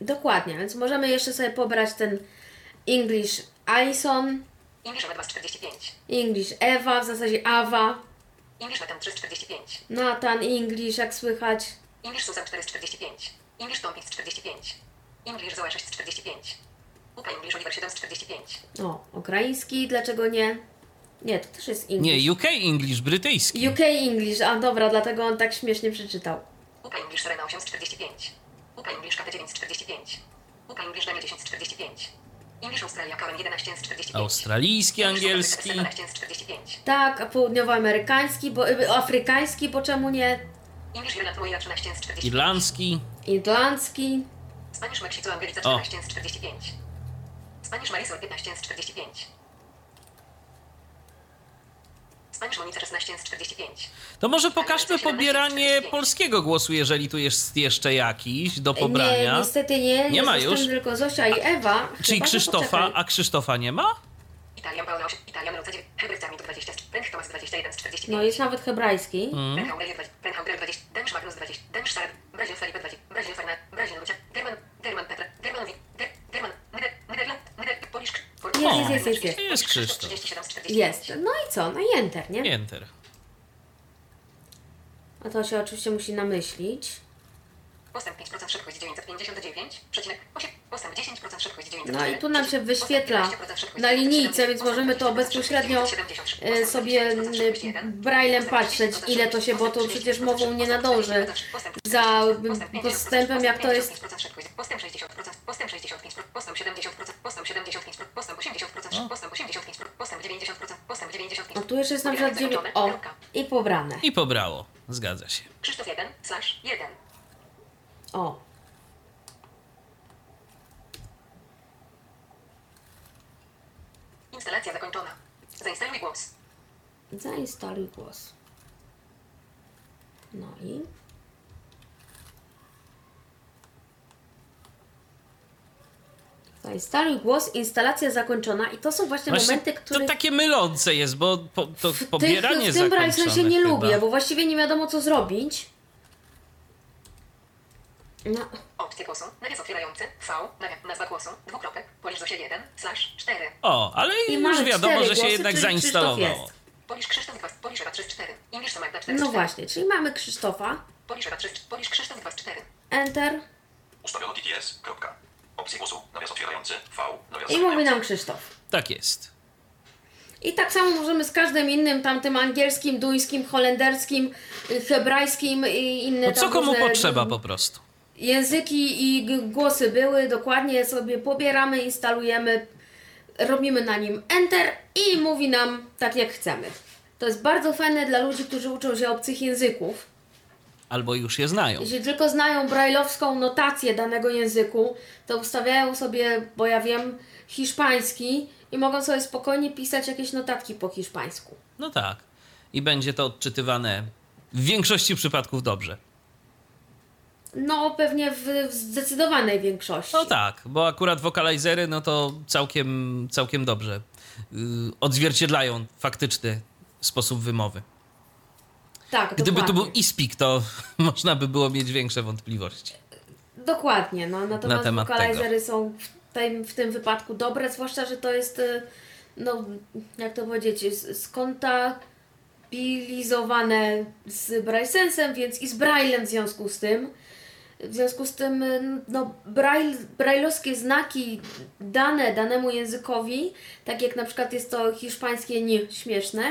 Dokładnie, więc możemy jeszcze sobie pobrać ten English Alison, English Ewa 2 z 45. English Ewa, w zasadzie Awa, English Latem 3 z 45. Nathan English, jak słychać. English Susan 4 z 45. English Tompkins 45. English Zoe 6 z 45. UP English Oliver 7 z 45. O, ukraiński, dlaczego nie? Nie, to też jest English. Nie, UK English, brytyjski. UK English, a dobra, dlatego on tak śmiesznie przeczytał. UP English Serena 8 z 45. UP English KT 9 z 45. UP English Daniel 10 z 45. English Australia Karen 11 z 45. Australijski, angielski. 12 z 45. Tak, a południowoamerykański, bo, y, afrykański, bo czemu nie? English Irland Moira 13 z 45. Irlandzki. Irlandzki. Spanish Mexico Angelica O. 14 z 45. Spanish Marisol 15 z 45. Spanish Monica 16 z 45. To może pokażmy pobieranie polskiego głosu, jeżeli tu jest jeszcze jakiś do Nie, pobrania. niestety nie. Nie ma już? tylko Zosia i Ewa. Czyli Krzysztofa, a Krzysztofa nie ma? Italian Paula 8, Italian Luca 9, Herbert Armito 20, Prench Thomas 21 z 45. No jest nawet hebrajski. Mm. Aurelio 20, Prench Aurelio 20, Dench Magnus 20, Dench Sarab, Brazil Felipe 20, Brazil Farna, Brazil Lucia, German, German Petra, Pol- Jest, jest, jest, jest, jest. Jest Krzysztof. 37 z 45. Jest. No i co? No i Enter, nie? Enter. A to się oczywiście musi namyślić. Postęp 5% szybkość 959, przecinek 8, postęp 10% szybkość 904. No i tu nam się wyświetla postęp 11% szybkość na 907, linijce, więc możemy to 10% bezpośrednio e, 973, sobie postęp 10% szybkość 1, m, braillem patrzeć, 10% ile to się, bo to przecież mową nie 40%, nadąży za 40%, m, postępem, jak to jest. 55% szybkość, Postęp 60%, postęp 65%, postęp 70%, postęp 75%, postęp 80%, postęp 85%, postęp 90%, postęp 95%. A tu jeszcze jest na przykład dziewięć. O, i pobrane. I pobrało. Zgadza się. Krzysztof 1, slash 1. O, Instalacja zakończona. Zainstaluj głos. zainstaluj głos. No i zainstaluj głos, instalacja zakończona i to są właśnie, Właśnie momenty, które to takie mylące jest, bo po, to w, pobieranie tych, w tym sensie nie chyba. lubię, bo właściwie nie wiadomo co zrobić. No, Opcje głosu. Nawias otwierający. V. Nawias. Nazwa głosu. Dwukropek. Polisz do się 1. Slash 4. O, ale I już mamy wiadomo, cztery że się głosy, jednak czyli Krzysztof zainstalowało. jest. Polisz Krzysztof 2. Polisz Ewa 3 4. English Magda 4 no 4. właśnie, czyli mamy Krzysztofa. Polisz Ewa 3 Polisz Krzysztof 2 4. Enter Ustawiono TTS. Kropka. Opcje głosu. Nawias otwierający. V. Nawias i mówi nam Krzysztof. Tak jest. I tak samo możemy z każdym innym, tamtym angielskim, duńskim, holenderskim, y, hebrajskim i inne No co tam komu różne potrzeba po prostu. Języki i g- głosy były, dokładnie sobie pobieramy, instalujemy, robimy na nim Enter i mówi nam tak jak chcemy. To jest bardzo fajne dla ludzi, którzy uczą się obcych języków. Albo już je znają. Jeśli tylko znają brajlowską notację danego języku, to ustawiają sobie, bo ja wiem, hiszpański i mogą sobie spokojnie pisać jakieś notatki po hiszpańsku. No tak. I będzie to odczytywane w większości przypadków dobrze. No, pewnie w, w zdecydowanej większości. No tak, bo akurat wokalizery, no to całkiem, całkiem dobrze yy, odzwierciedlają faktyczny sposób wymowy. tak Gdyby to dokładnie. był e-speak, to można by było mieć większe wątpliwości. Dokładnie, no natomiast Na temat wokalizery są w tym, w tym wypadku dobre, zwłaszcza, że to jest, y, no jak to powiedzieć, s- skontabilizowane z Braillesensem, więc i z Braillem w związku z tym. W związku z tym, y, no, braille, brailleowskie znaki dane danemu językowi, tak jak na przykład jest to hiszpańskie nie śmieszne,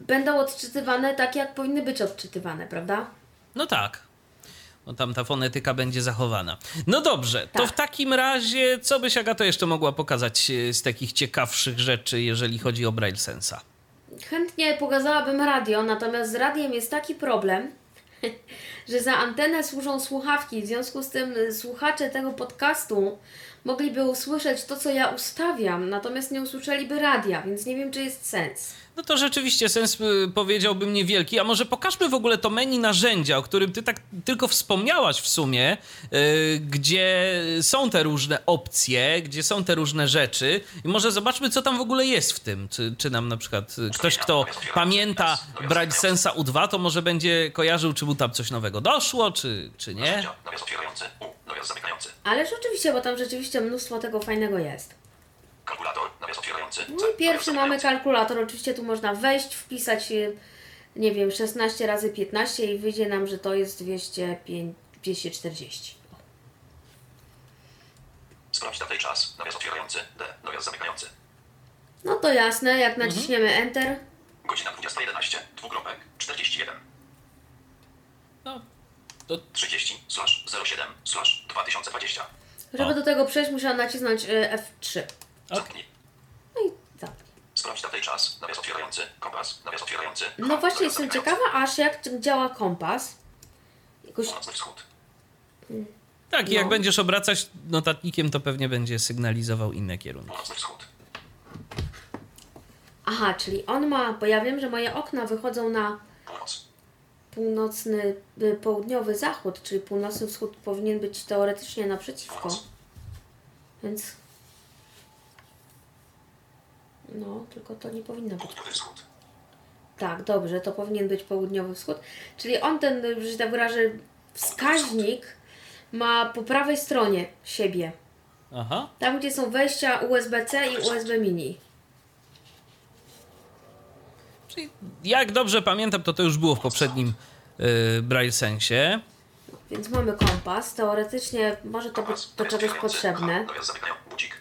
będą odczytywane tak, jak powinny być odczytywane, prawda? No tak. Bo tam ta fonetyka będzie zachowana. No dobrze, to Tak. w takim razie, co byś Agato jeszcze mogła pokazać e, z takich ciekawszych rzeczy, jeżeli chodzi o Braille Sensa? Chętnie pokazałabym radio, natomiast z radiem jest taki problem, że za antenę służą słuchawki. W związku z tym y, słuchacze tego podcastu mogliby usłyszeć to, co ja ustawiam, natomiast nie usłyszeliby radia, więc nie wiem, czy jest sens. No to rzeczywiście sens y, powiedziałbym niewielki, a może pokażmy w ogóle to menu narzędzia, o którym ty tak tylko wspomniałaś w sumie, y, gdzie są te różne opcje, gdzie są te różne rzeczy i może zobaczmy, co tam w ogóle jest w tym. Czy, czy nam na przykład y, ktoś, kto pamięta brać Sensa U2, to może będzie kojarzył, czy mu tam coś nowego doszło, czy, czy nie. Narzędzia. Nawias otwierający. U. Nawias zamykający. Ale rzeczywiście, bo tam rzeczywiście mnóstwo tego fajnego jest. Kalkulator. Nawias otwierający. No i pierwszy mamy kalkulator. Oczywiście tu można wejść, wpisać, y, nie wiem, 16 razy 15 i wyjdzie nam, że to jest 205, 240. Sprawdź datę i czas. Nawias otwierający. D. Nawias zamykający. No to jasne, jak naciśniemy Enter, Godzina 20.11. Dwukropek. 41. No, to 30. Slash 07. Slash 2020. żeby do tego przejść, musiałam nacisnąć y, F3. Zamknij. No i zamknij. Sprawdź datę i czas. Nawias otwierający. Kompas. Nawias otwierający. No właśnie jestem ciekawa, aż jak działa kompas. Jakoś, Północny wschód. tak, i jak No. będziesz obracać notatnikiem, to pewnie będzie sygnalizował inne kierunki. Północny wschód. aha, czyli on ma, bo ja wiem, że moje okna wychodzą na Północ. północny, y, południowy zachód, czyli północny wschód powinien być teoretycznie naprzeciwko. Więc... No, tylko to nie powinno być. Południowy wschód. Tak, dobrze, to powinien być południowy wschód. Czyli on ten, że tak wyrażę, wskaźnik ma po prawej stronie siebie. Aha. Tam, gdzie są wejścia USB-C i USB mini. Czyli jak dobrze pamiętam, to to już było w poprzednim yy, Braille Sensie. Więc mamy kompas. Teoretycznie może to być do czegoś potrzebne. Budzik.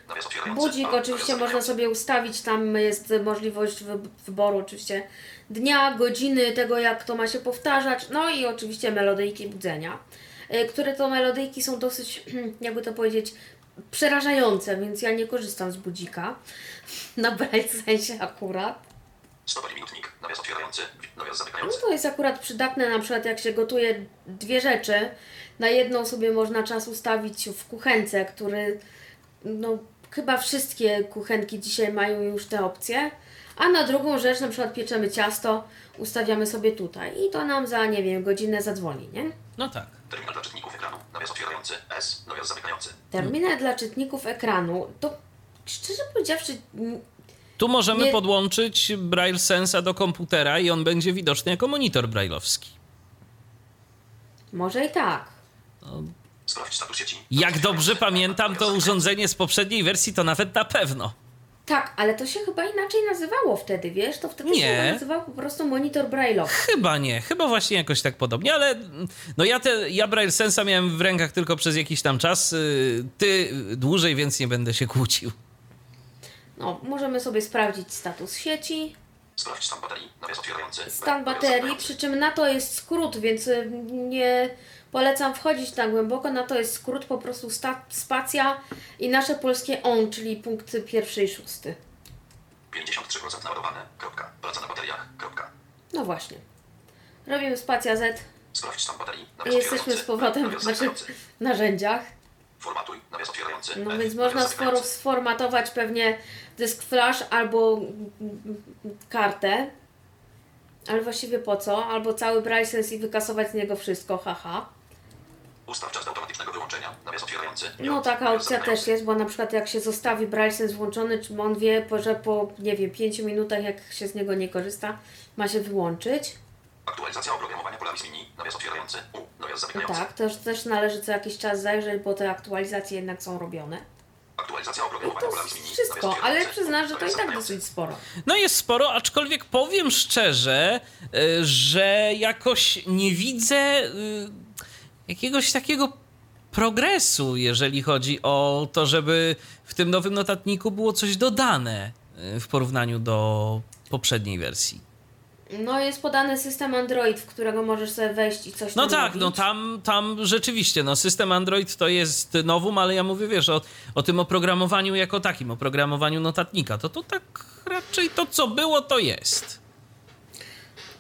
Budzik oczywiście można sobie ustawić, tam jest możliwość wy- wyboru oczywiście dnia, godziny, tego jak to ma się powtarzać, no i oczywiście melodyjki budzenia, y, które to melodyjki są dosyć, jakby to powiedzieć, przerażające, więc ja nie korzystam z budzika, na braille sensie akurat. Stopeń minutnik. Nawias otwierający. Nawias No zamykający. to jest akurat przydatne, na przykład jak się gotuje dwie rzeczy, na jedną sobie można czas ustawić w kuchence, który, no chyba wszystkie kuchenki dzisiaj mają już te opcje, a na drugą rzecz, na przykład pieczemy ciasto, ustawiamy sobie tutaj i to nam za, nie wiem, godzinę zadzwoni, nie? No tak. Terminal dla czytników ekranu. Nawias otwierający. S. Nawias zamykający. Terminal dla czytników ekranu, to szczerze powiedziawszy, Tu możemy Nie- podłączyć Braille Sensa do komputera i on będzie widoczny jako monitor brailleowski. może i tak. Sprawdź status sieci. Jak dobrze pamiętam, to urządzenie z poprzedniej wersji to nawet na pewno. Tak, ale to się chyba inaczej nazywało wtedy, wiesz? To wtedy Nie. się nazywał po prostu monitor Braille'owy. Chyba nie, chyba właśnie jakoś tak podobnie, ale mm, no ja te, ja Braille Sensa miałem w rękach tylko przez jakiś tam czas, y, ty dłużej, więc nie będę się kłócił. No, możemy sobie sprawdzić status sieci, Sprawdź stan baterii. Nawias otwierający. Stan baterii, przy czym na to jest skrót, więc y, nie polecam wchodzić tak głęboko. Na to jest skrót po prostu sta- spacja i nasze polskie on, czyli punkt pierwszy i szósty. 53% naładowane. Kropka. Praca na bateriach. Kropka. No właśnie. Robimy spacja Z Sprawdź stan baterii. Nawias jesteśmy z powrotem Nawias w naszych narzędziach. Formatuj. Nawias otwierający. No F. więc Nawias można zamykający. sfor- sformatować pewnie dysk flash albo mm, kartę. Ale właściwie po co? Albo cały Braille Sense i wykasować z niego wszystko, haha. Ustaw czas do automatycznego wyłączenia. Nawias otwierający. No taka opcja też jest, bo na przykład jak się zostawi Braille Sense włączony, czy on wie, po- że po, nie wiem, 5 minutach jak się z niego nie korzysta, ma się wyłączyć. Aktualizacja oprogramowania Polaris Mini. Nawias otwierający. U. Nawias No zamykający. tak, też, też należy co jakiś czas zajrzeć, bo te aktualizacje jednak są robione. Aktualizacja I oprogramowania to Polaris Mini. wszystko, ale przyznasz, że to i tak dosyć sporo. No jest sporo, aczkolwiek powiem szczerze, y, że jakoś nie widzę y, jakiegoś takiego progresu, jeżeli chodzi o to, żeby w tym nowym notatniku było coś dodane y, w porównaniu do poprzedniej wersji. No jest podany system Android, w którego możesz sobie wejść i coś No tak, robić. no tam, tam rzeczywiście, no system Android to jest nowum, ale ja mówię, wiesz, o, o tym oprogramowaniu jako takim, oprogramowaniu notatnika, to to tak raczej to, co było, to jest.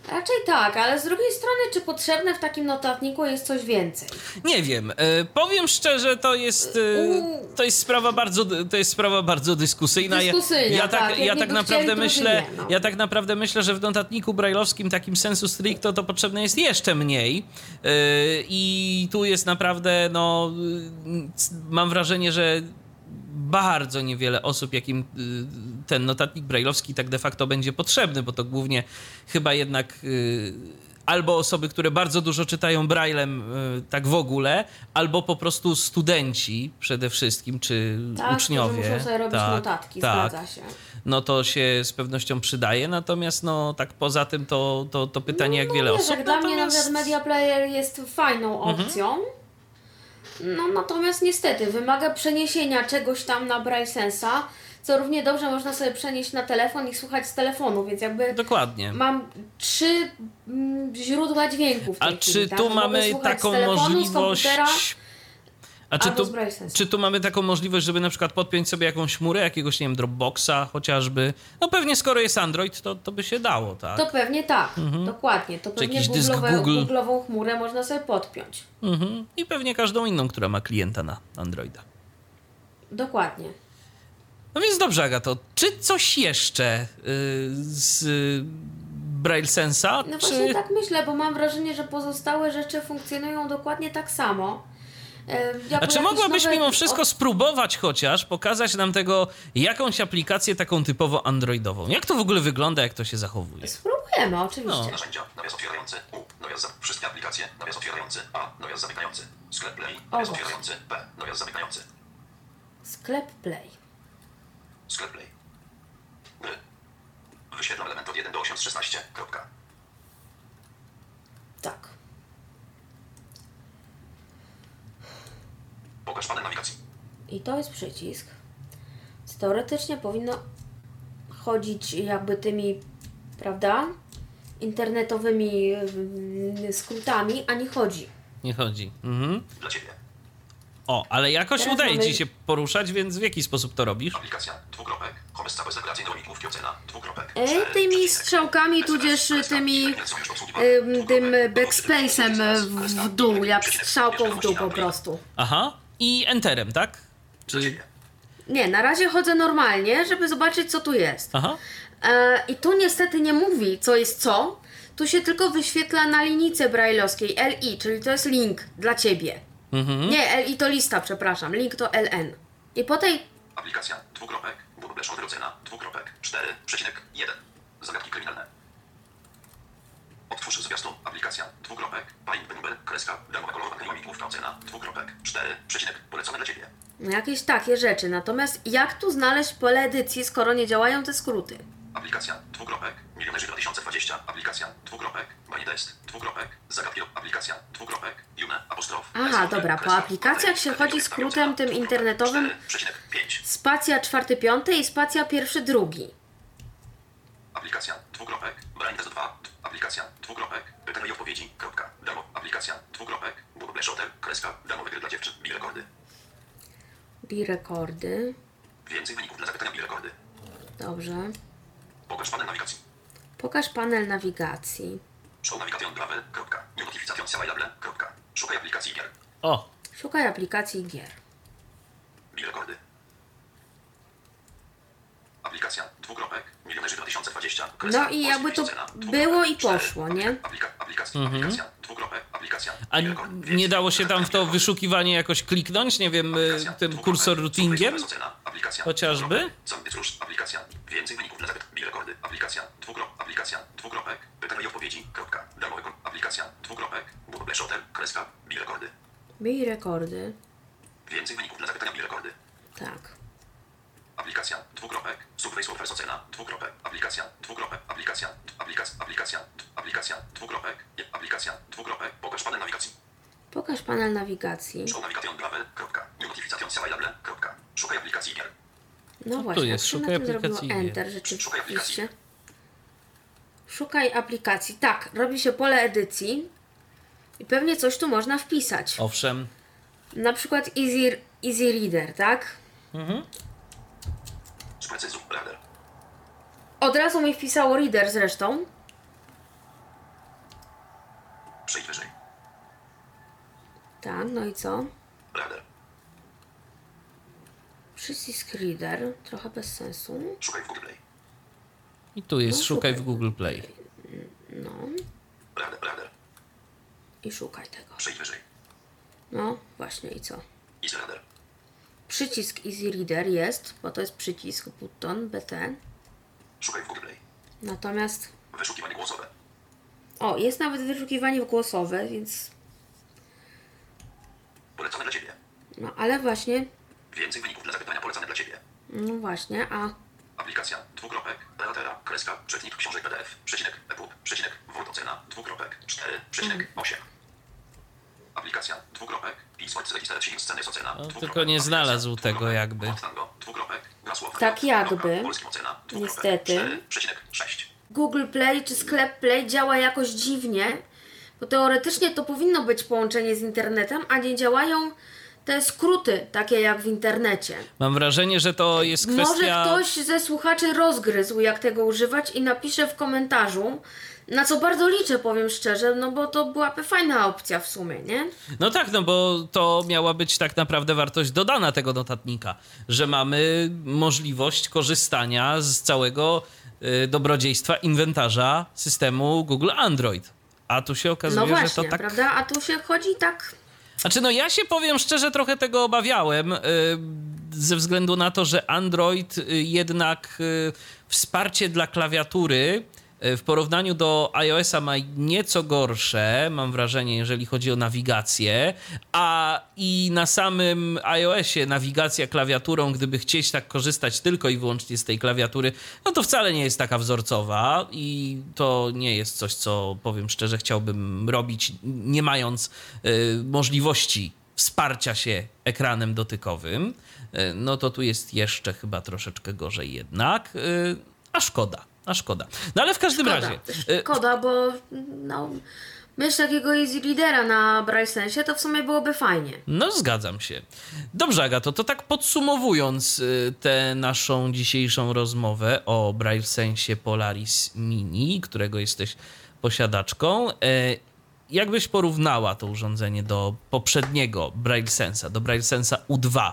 Raczej tak, ale z drugiej strony, czy potrzebne w takim notatniku jest coś więcej? Nie wiem, e, powiem szczerze, to jest, e, to jest sprawa bardzo, to jest sprawa bardzo dyskusyjna. Ja- Dyskusyjna, ja tak, tak, ja tak naprawdę myślę, nie, no. ja tak naprawdę myślę, że w notatniku brajlowskim takim sensu stricto to potrzebne jest jeszcze mniej E, i tu jest naprawdę, no, mam wrażenie, że bardzo niewiele osób, jakim y, ten notatnik brajlowski tak de facto będzie potrzebny, bo to głównie chyba jednak y, albo osoby, które bardzo dużo czytają braillem y, tak w ogóle, albo po prostu studenci przede wszystkim, czy Tak, uczniowie. którzy muszą sobie robić tak, notatki, tak. zgadza się. No to się z pewnością przydaje, natomiast no tak poza tym to, to, to pytanie, jak no, wiele wiesz, osób. Jak dla mnie natomiast- nawet Media Player jest fajną Mhm. No natomiast niestety wymaga przeniesienia czegoś tam na Braille Sensa, co równie dobrze można sobie przenieść na telefon i słuchać z telefonu, więc jakby Dokładnie. mam trzy mm, źródła dźwięku w tej A chwili, czy tak? tu mamy taką telefonu, z możliwość. A czy tu, czy tu mamy taką możliwość, żeby na przykład podpiąć sobie jakąś chmurę, jakiegoś, nie wiem, Dropboxa chociażby? No pewnie skoro jest Android, to, to by się dało, tak? To pewnie tak, dokładnie. To pewnie Mhm. Google'owe, Google. Google'ową chmurę można sobie podpiąć. Mhm. I pewnie każdą inną, która ma klienta na Androida. Dokładnie. No więc dobrze, Agato, czy coś jeszcze y, z Braille Sensa? No czy... właśnie tak myślę, bo mam wrażenie, że pozostałe rzeczy funkcjonują dokładnie tak samo. Jako A czy mogłabyś nowe- mimo wszystko spróbować chociaż pokazać nam tego jakąś aplikację taką typowo androidową? Jak to w ogóle wygląda, jak to się zachowuje? Spróbujemy, oczywiście. No. Narzędzia, nawias otwierający, U, nawias za... wszystkie aplikacje, nawias otwierający, A, nawias zamykający, sklep Play, nawias otwierający, B, nawias zamykający, Sklep Play. sklep Play. Gry. Wyświetlam element od 1 do 8 z 16, kropka. Tak. Pokaż panel nawigacji. I to jest przycisk. Teoretycznie powinno chodzić jakby tymi, prawda, internetowymi mm, skrótami, a nie chodzi. Nie chodzi. Mhm. Dla Ciebie. O, ale jakoś Teraz udaje mamy- ci się poruszać, więc w jaki sposób to robisz? Aplikacja, dwukropek, komesta bez regulacyjnej limitów ocena, dwukropek. E, tymi strzałkami, tudzież tymi, tym backspace'em w, dół, jak strzałką w dół po prostu. Aha. I enterem, tak? Dla Czy... ciebie. Nie, na razie chodzę normalnie, żeby zobaczyć co tu jest. Aha. E, I tu niestety nie mówi, co jest co. Tu się tylko wyświetla na linijce brajlowskiej LI, czyli to jest link dla ciebie. Mhm. Nie, LI to lista, przepraszam. Link to LN. I po tej. Aplikacja, dwukropek, Shorter ocena, dwukropek, 4,1. Zagadki kryminalne. Odtwórz zwiastun, aplikacja, dwukropek, Pine Number, kreska, darmowa kolorowa. Limitówka ocena, dwukropek, 4, przecinek, polecone dla Ciebie. no, Jakieś takie rzeczy. Natomiast jak tu znaleźć pole edycji, skoro nie działają te skróty? Aplikacja, dwukropek, milionerzy 2020, aplikacja, dwukropek, Test, dwukropek, zagadki, aplikacja, dwukropek, Jume, apostrof. Aha, dobra, po aplikacjach się chodzi skrótem tym internetowym. 4,5. Spacja czwarty, piąty i spacja pierwszy, drugi. Aplikacja, dwukropek, Brain Test 2, aplikacja, dwukropek, pytania i odpowiedzi, kropka, darmo, aplikacja, dwukropek, Google Shorter, kreska, darmowe gry dla dziewczyn, bi rekordy. Bi rekordy. Więcej wyników dla zapytania bi rekordy. Dobrze. Pokaż panel nawigacji. Pokaż panel nawigacji. Show navigation gravel, kropka, notification available, kropka. Szukaj aplikacji gier, O, Szukaj aplikacji gier. bi rekordy. Aplikacja, dwukropek, milionerzy 2020, kreska, No i jakby to było i poszło, nie? Aplika, aplikacja, aplikacja, dwukropek, aplikacja, a nie dało się tam w to wyszukiwanie jakoś kliknąć, nie wiem, y, Aplikacja, tym kursor routingiem? Chociażby? cóż, aplikacja, więcej wyników dla zapytań, bi rekordy, aplikacja, dwukrop, aplikacja, dwukropek, pytania i odpowiedzi, kropka, darmowy aplikacja, dwukropek, Google kreska, rekordy, Bi rekordy. więcej wyników dla zapytania, rekordy, Tak. Aplikacja, dwukropek, Survey Surface ocena, dwukropek, aplikacja, dwukropek, aplikacja, aplikacja, aplikacja, aplikacja, dwukropek, aplikacja, dwukropek, pokaż panel nawigacji, Pokaż panel nawigacji. show navigation gravel, kropka, new notification available, kropka, szukaj aplikacji gier, No właśnie, jest, się na szukaj tym zrobiło aplikacji gier. Enter Szukaj aplikacji. rzeczywiście. Szukaj aplikacji. Tak, robi się pole edycji i pewnie coś tu można wpisać. Owszem. Na przykład Easy, easy Reader, tak? Sprecyzuj, Od razu mi wpisało Reader zresztą. przejdź wyżej, Tak, no i co? radar, Przycisk Reader, trochę bez sensu. szukaj w Google Play, I tu jest No, szukaj w szukaj. Google Play. No radar, radar, i szukaj tego. przejdź wyżej, No właśnie i co? easy radar, Przycisk Easy Reader jest, bo to jest przycisk button BT. szukaj w Google Play, Natomiast wyszukiwanie głosowe, o, jest nawet wyszukiwanie głosowe, więc polecone dla Ciebie, no ale właśnie, więcej wyników dla zapytania polecane dla Ciebie, no właśnie, a aplikacja, dwukropek, Teatera, kreska, czytnik książek PDF, przecinek, EPUB, przecinek, Word ocena, dwukropek, 4, przecinek, 8. Aplikacja, dwukropek, No, tylko nie znalazł tego jakby. Tak jakby. Niestety. 4, przecinek, 6. Google Play czy sklep Play działa jakoś dziwnie, bo teoretycznie to powinno być połączenie z internetem, a nie działają te skróty, takie jak w internecie. Mam wrażenie, że to jest Może kwestia... ktoś ze słuchaczy rozgryzł, jak tego używać i napisze w komentarzu, na co bardzo liczę, powiem szczerze, no bo to byłaby fajna opcja w sumie, nie? No tak, no bo to miała być tak naprawdę wartość dodana tego notatnika, że mamy możliwość korzystania z całego y, dobrodziejstwa inwentarza systemu Google Android. A tu się okazuje, No właśnie, że to tak. prawda? A tu się chodzi tak... Znaczy, no ja się powiem szczerze, trochę tego obawiałem, y, ze względu na to, że Android y, jednak y, wsparcie dla klawiatury w porównaniu do iOS-a ma nieco gorsze, mam wrażenie, jeżeli chodzi o nawigację, a i na samym iOSie nawigacja klawiaturą, gdyby chcieć tak korzystać tylko i wyłącznie z tej klawiatury, no to wcale nie jest taka wzorcowa i to nie jest coś, co powiem szczerze, chciałbym robić, nie mając y, możliwości wsparcia się ekranem dotykowym. Y, no to tu jest jeszcze chyba troszeczkę gorzej jednak, y, a szkoda. A szkoda. No ale w każdym Szkoda, razie. y, szkoda, bo no, mieć takiego easy readera na Braille Sensie, to w sumie byłoby fajnie. No, zgadzam się. Dobrze, Agato, to tak podsumowując y, tę naszą dzisiejszą rozmowę o Braille Sensie Polaris Mini, którego jesteś posiadaczką, y, jakbyś porównała to urządzenie do poprzedniego Braille Sensa, do Braille Sensa U2?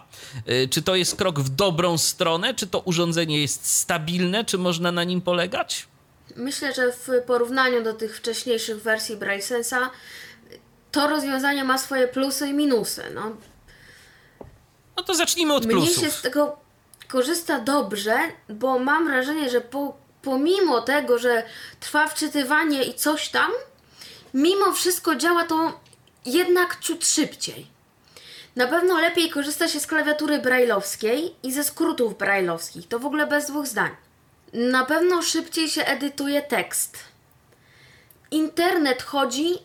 Y, czy to jest krok w dobrą stronę? Czy to urządzenie jest stabilne? Czy można na nim polegać? Myślę, że w porównaniu do tych wcześniejszych wersji Braille Sensa to rozwiązanie ma swoje plusy i minusy. No, No to zacznijmy od Mnie plusów. się z tego korzysta dobrze, bo mam wrażenie, że po, pomimo tego, że trwa wczytywanie i coś tam, mimo wszystko działa to jednak ciut szybciej. Na pewno lepiej korzysta się z klawiatury brailleowskiej i ze skrótów brailleowskich. To w ogóle bez dwóch zdań. Na pewno szybciej się edytuje tekst. Internet chodzi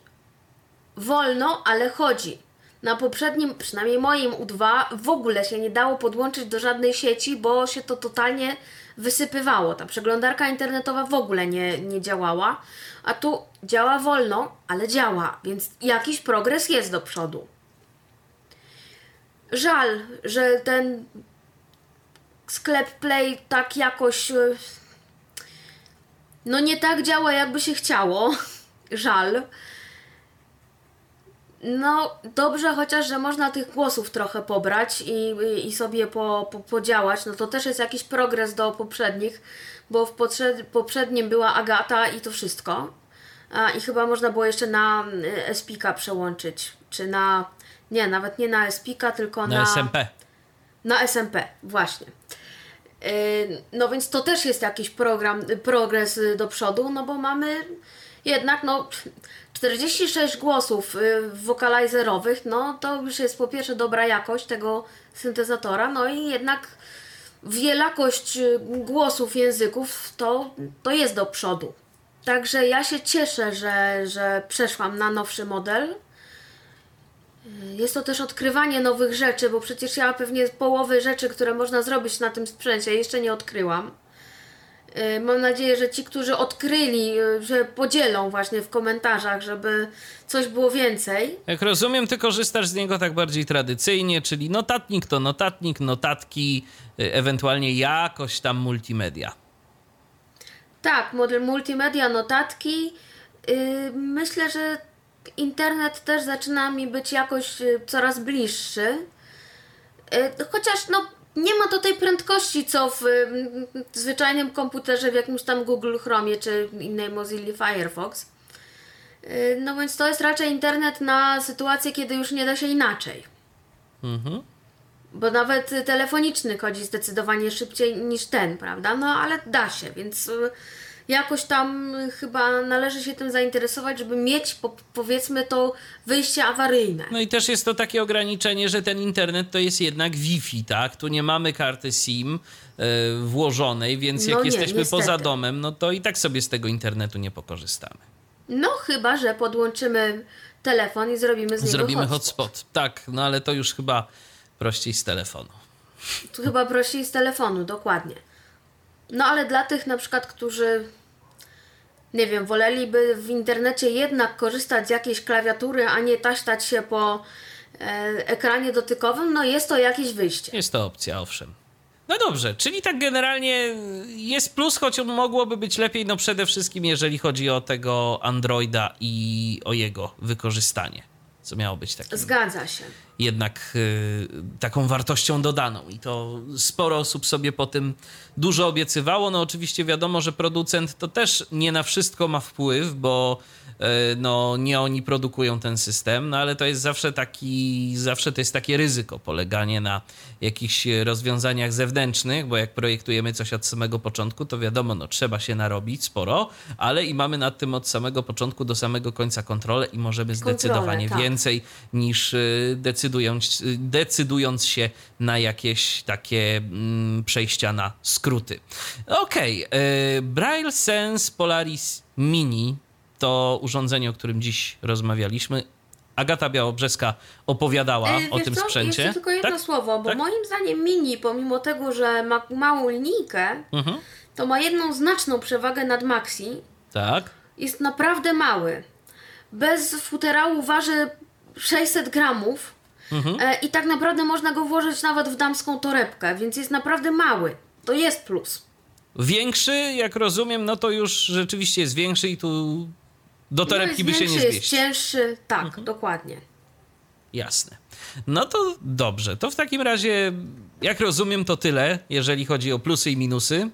wolno, ale chodzi. Na poprzednim, przynajmniej moim U2, w ogóle się nie dało podłączyć do żadnej sieci, bo się to totalnie wysypywało. Ta przeglądarka internetowa w ogóle nie, nie działała, a tu działa wolno, ale działa, więc jakiś progres jest do przodu. Żal, że ten sklep Play tak jakoś. e, No nie tak działa, jakby się chciało. Żal. No, dobrze chociaż, że można tych głosów trochę pobrać i, i, sobie po, po, podziałać. No to też jest jakiś progres do poprzednich, bo w poprzednim była Agata i to wszystko. A, I chyba można było jeszcze na y, Espika przełączyć. Czy na. Nie, nawet nie na Espika, tylko na. Na SMP. Na SMP, właśnie. Yy, No więc to też jest jakiś program, progres do przodu, no bo mamy jednak no 46 głosów y, wokalizerowych, no to już jest po pierwsze dobra jakość tego syntezatora, no i jednak wielakość y, głosów języków to, to jest do przodu. Także ja się cieszę, że, że przeszłam na nowszy model. Jest to też odkrywanie nowych rzeczy, bo przecież ja pewnie połowy rzeczy, które można zrobić na tym sprzęcie, jeszcze nie odkryłam. Yy, Mam nadzieję, że ci, którzy odkryli, yy, że podzielą właśnie w komentarzach, żeby coś było więcej. Jak rozumiem, ty korzystasz z niego tak bardziej tradycyjnie, czyli notatnik to notatnik, notatki, y, ewentualnie jakoś tam multimedia. Tak, model multimedia, notatki. Myślę, że internet też zaczyna mi być jakoś coraz bliższy. Chociaż no, nie ma to tej prędkości, co w yy, zwyczajnym komputerze, w jakimś tam Google Chromie czy innej Mozilla Firefox. Yy, no więc to jest raczej internet na sytuację, kiedy już nie da się inaczej. Mhm. Bo nawet y, telefoniczny chodzi zdecydowanie szybciej niż ten, prawda? No ale da się, więc y, jakoś tam chyba należy się tym zainteresować, żeby mieć po, powiedzmy to wyjście awaryjne. No i też jest to takie ograniczenie, że ten internet to jest jednak Wi-Fi, tak? Tu nie mamy karty SIM y, włożonej, więc jak No nie, jesteśmy niestety. poza domem, no to i tak sobie z tego internetu nie pokorzystamy. No chyba, że podłączymy telefon i zrobimy z niego Zrobimy hotspot. hotspot. Tak, no ale to już chyba prościej z telefonu. Tu chyba prościej z telefonu, dokładnie. No ale dla tych na przykład, którzy nie wiem, woleliby w internecie jednak korzystać z jakiejś klawiatury, a nie taśtać się po e, ekranie dotykowym, no jest to jakieś wyjście. Jest to opcja, owszem. No dobrze, czyli tak generalnie jest plus, choć mogłoby być lepiej, no przede wszystkim jeżeli chodzi o tego Androida i o jego wykorzystanie, co miało być takim Zgadza się. Jednak y, taką wartością dodaną. I to sporo osób sobie po tym dużo obiecywało. No oczywiście wiadomo, że producent to też nie na wszystko ma wpływ, bo y, no, nie oni produkują ten system, no ale to jest zawsze taki, zawsze to jest takie ryzyko, poleganie na jakichś rozwiązaniach zewnętrznych, bo jak projektujemy coś od samego początku, to wiadomo, no trzeba się narobić sporo, ale i mamy nad tym od samego początku do samego końca kontrolę i możemy zdecydowanie tak. więcej niż y, decydując, decydując się na jakieś takie mm, przejścia na skróty. Okej, okay, Braille Sense Polaris Mini to urządzenie, o którym dziś rozmawialiśmy. Agata Białobrzeska opowiadała E, o tym co? sprzęcie. Jeszcze tylko jedno tak? słowo, bo Tak? moim zdaniem Mini, pomimo tego, że ma małą linijkę, Mhm. to ma jedną znaczną przewagę nad Maxi. Tak. Jest naprawdę mały. bez futerału waży 600 gramów e, i tak naprawdę można go włożyć nawet w damską torebkę, więc jest naprawdę mały. To jest plus. Większy, jak rozumiem, no to już rzeczywiście jest większy i tu do torebki no by się nie większy, jest zmieścił. cięższy, tak, dokładnie. Jasne. No to dobrze. To w takim razie, jak rozumiem, to tyle, jeżeli chodzi o plusy i minusy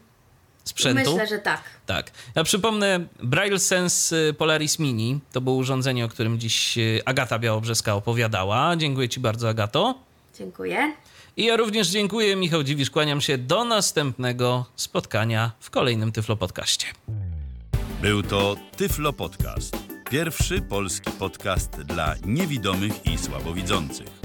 sprzętu. Myślę, że tak. Tak. Ja przypomnę, Braille Sense y, Polaris Mini to było urządzenie, o którym dziś y, Agata Białobrzeska opowiadała. Dziękuję Ci bardzo, Agato. Dziękuję. I ja również dziękuję, Michał Dziwisz, kłaniam się do następnego spotkania w kolejnym Tyflo Podcaście. Był to Tyflo Podcast. Pierwszy polski podcast dla niewidomych i słabowidzących.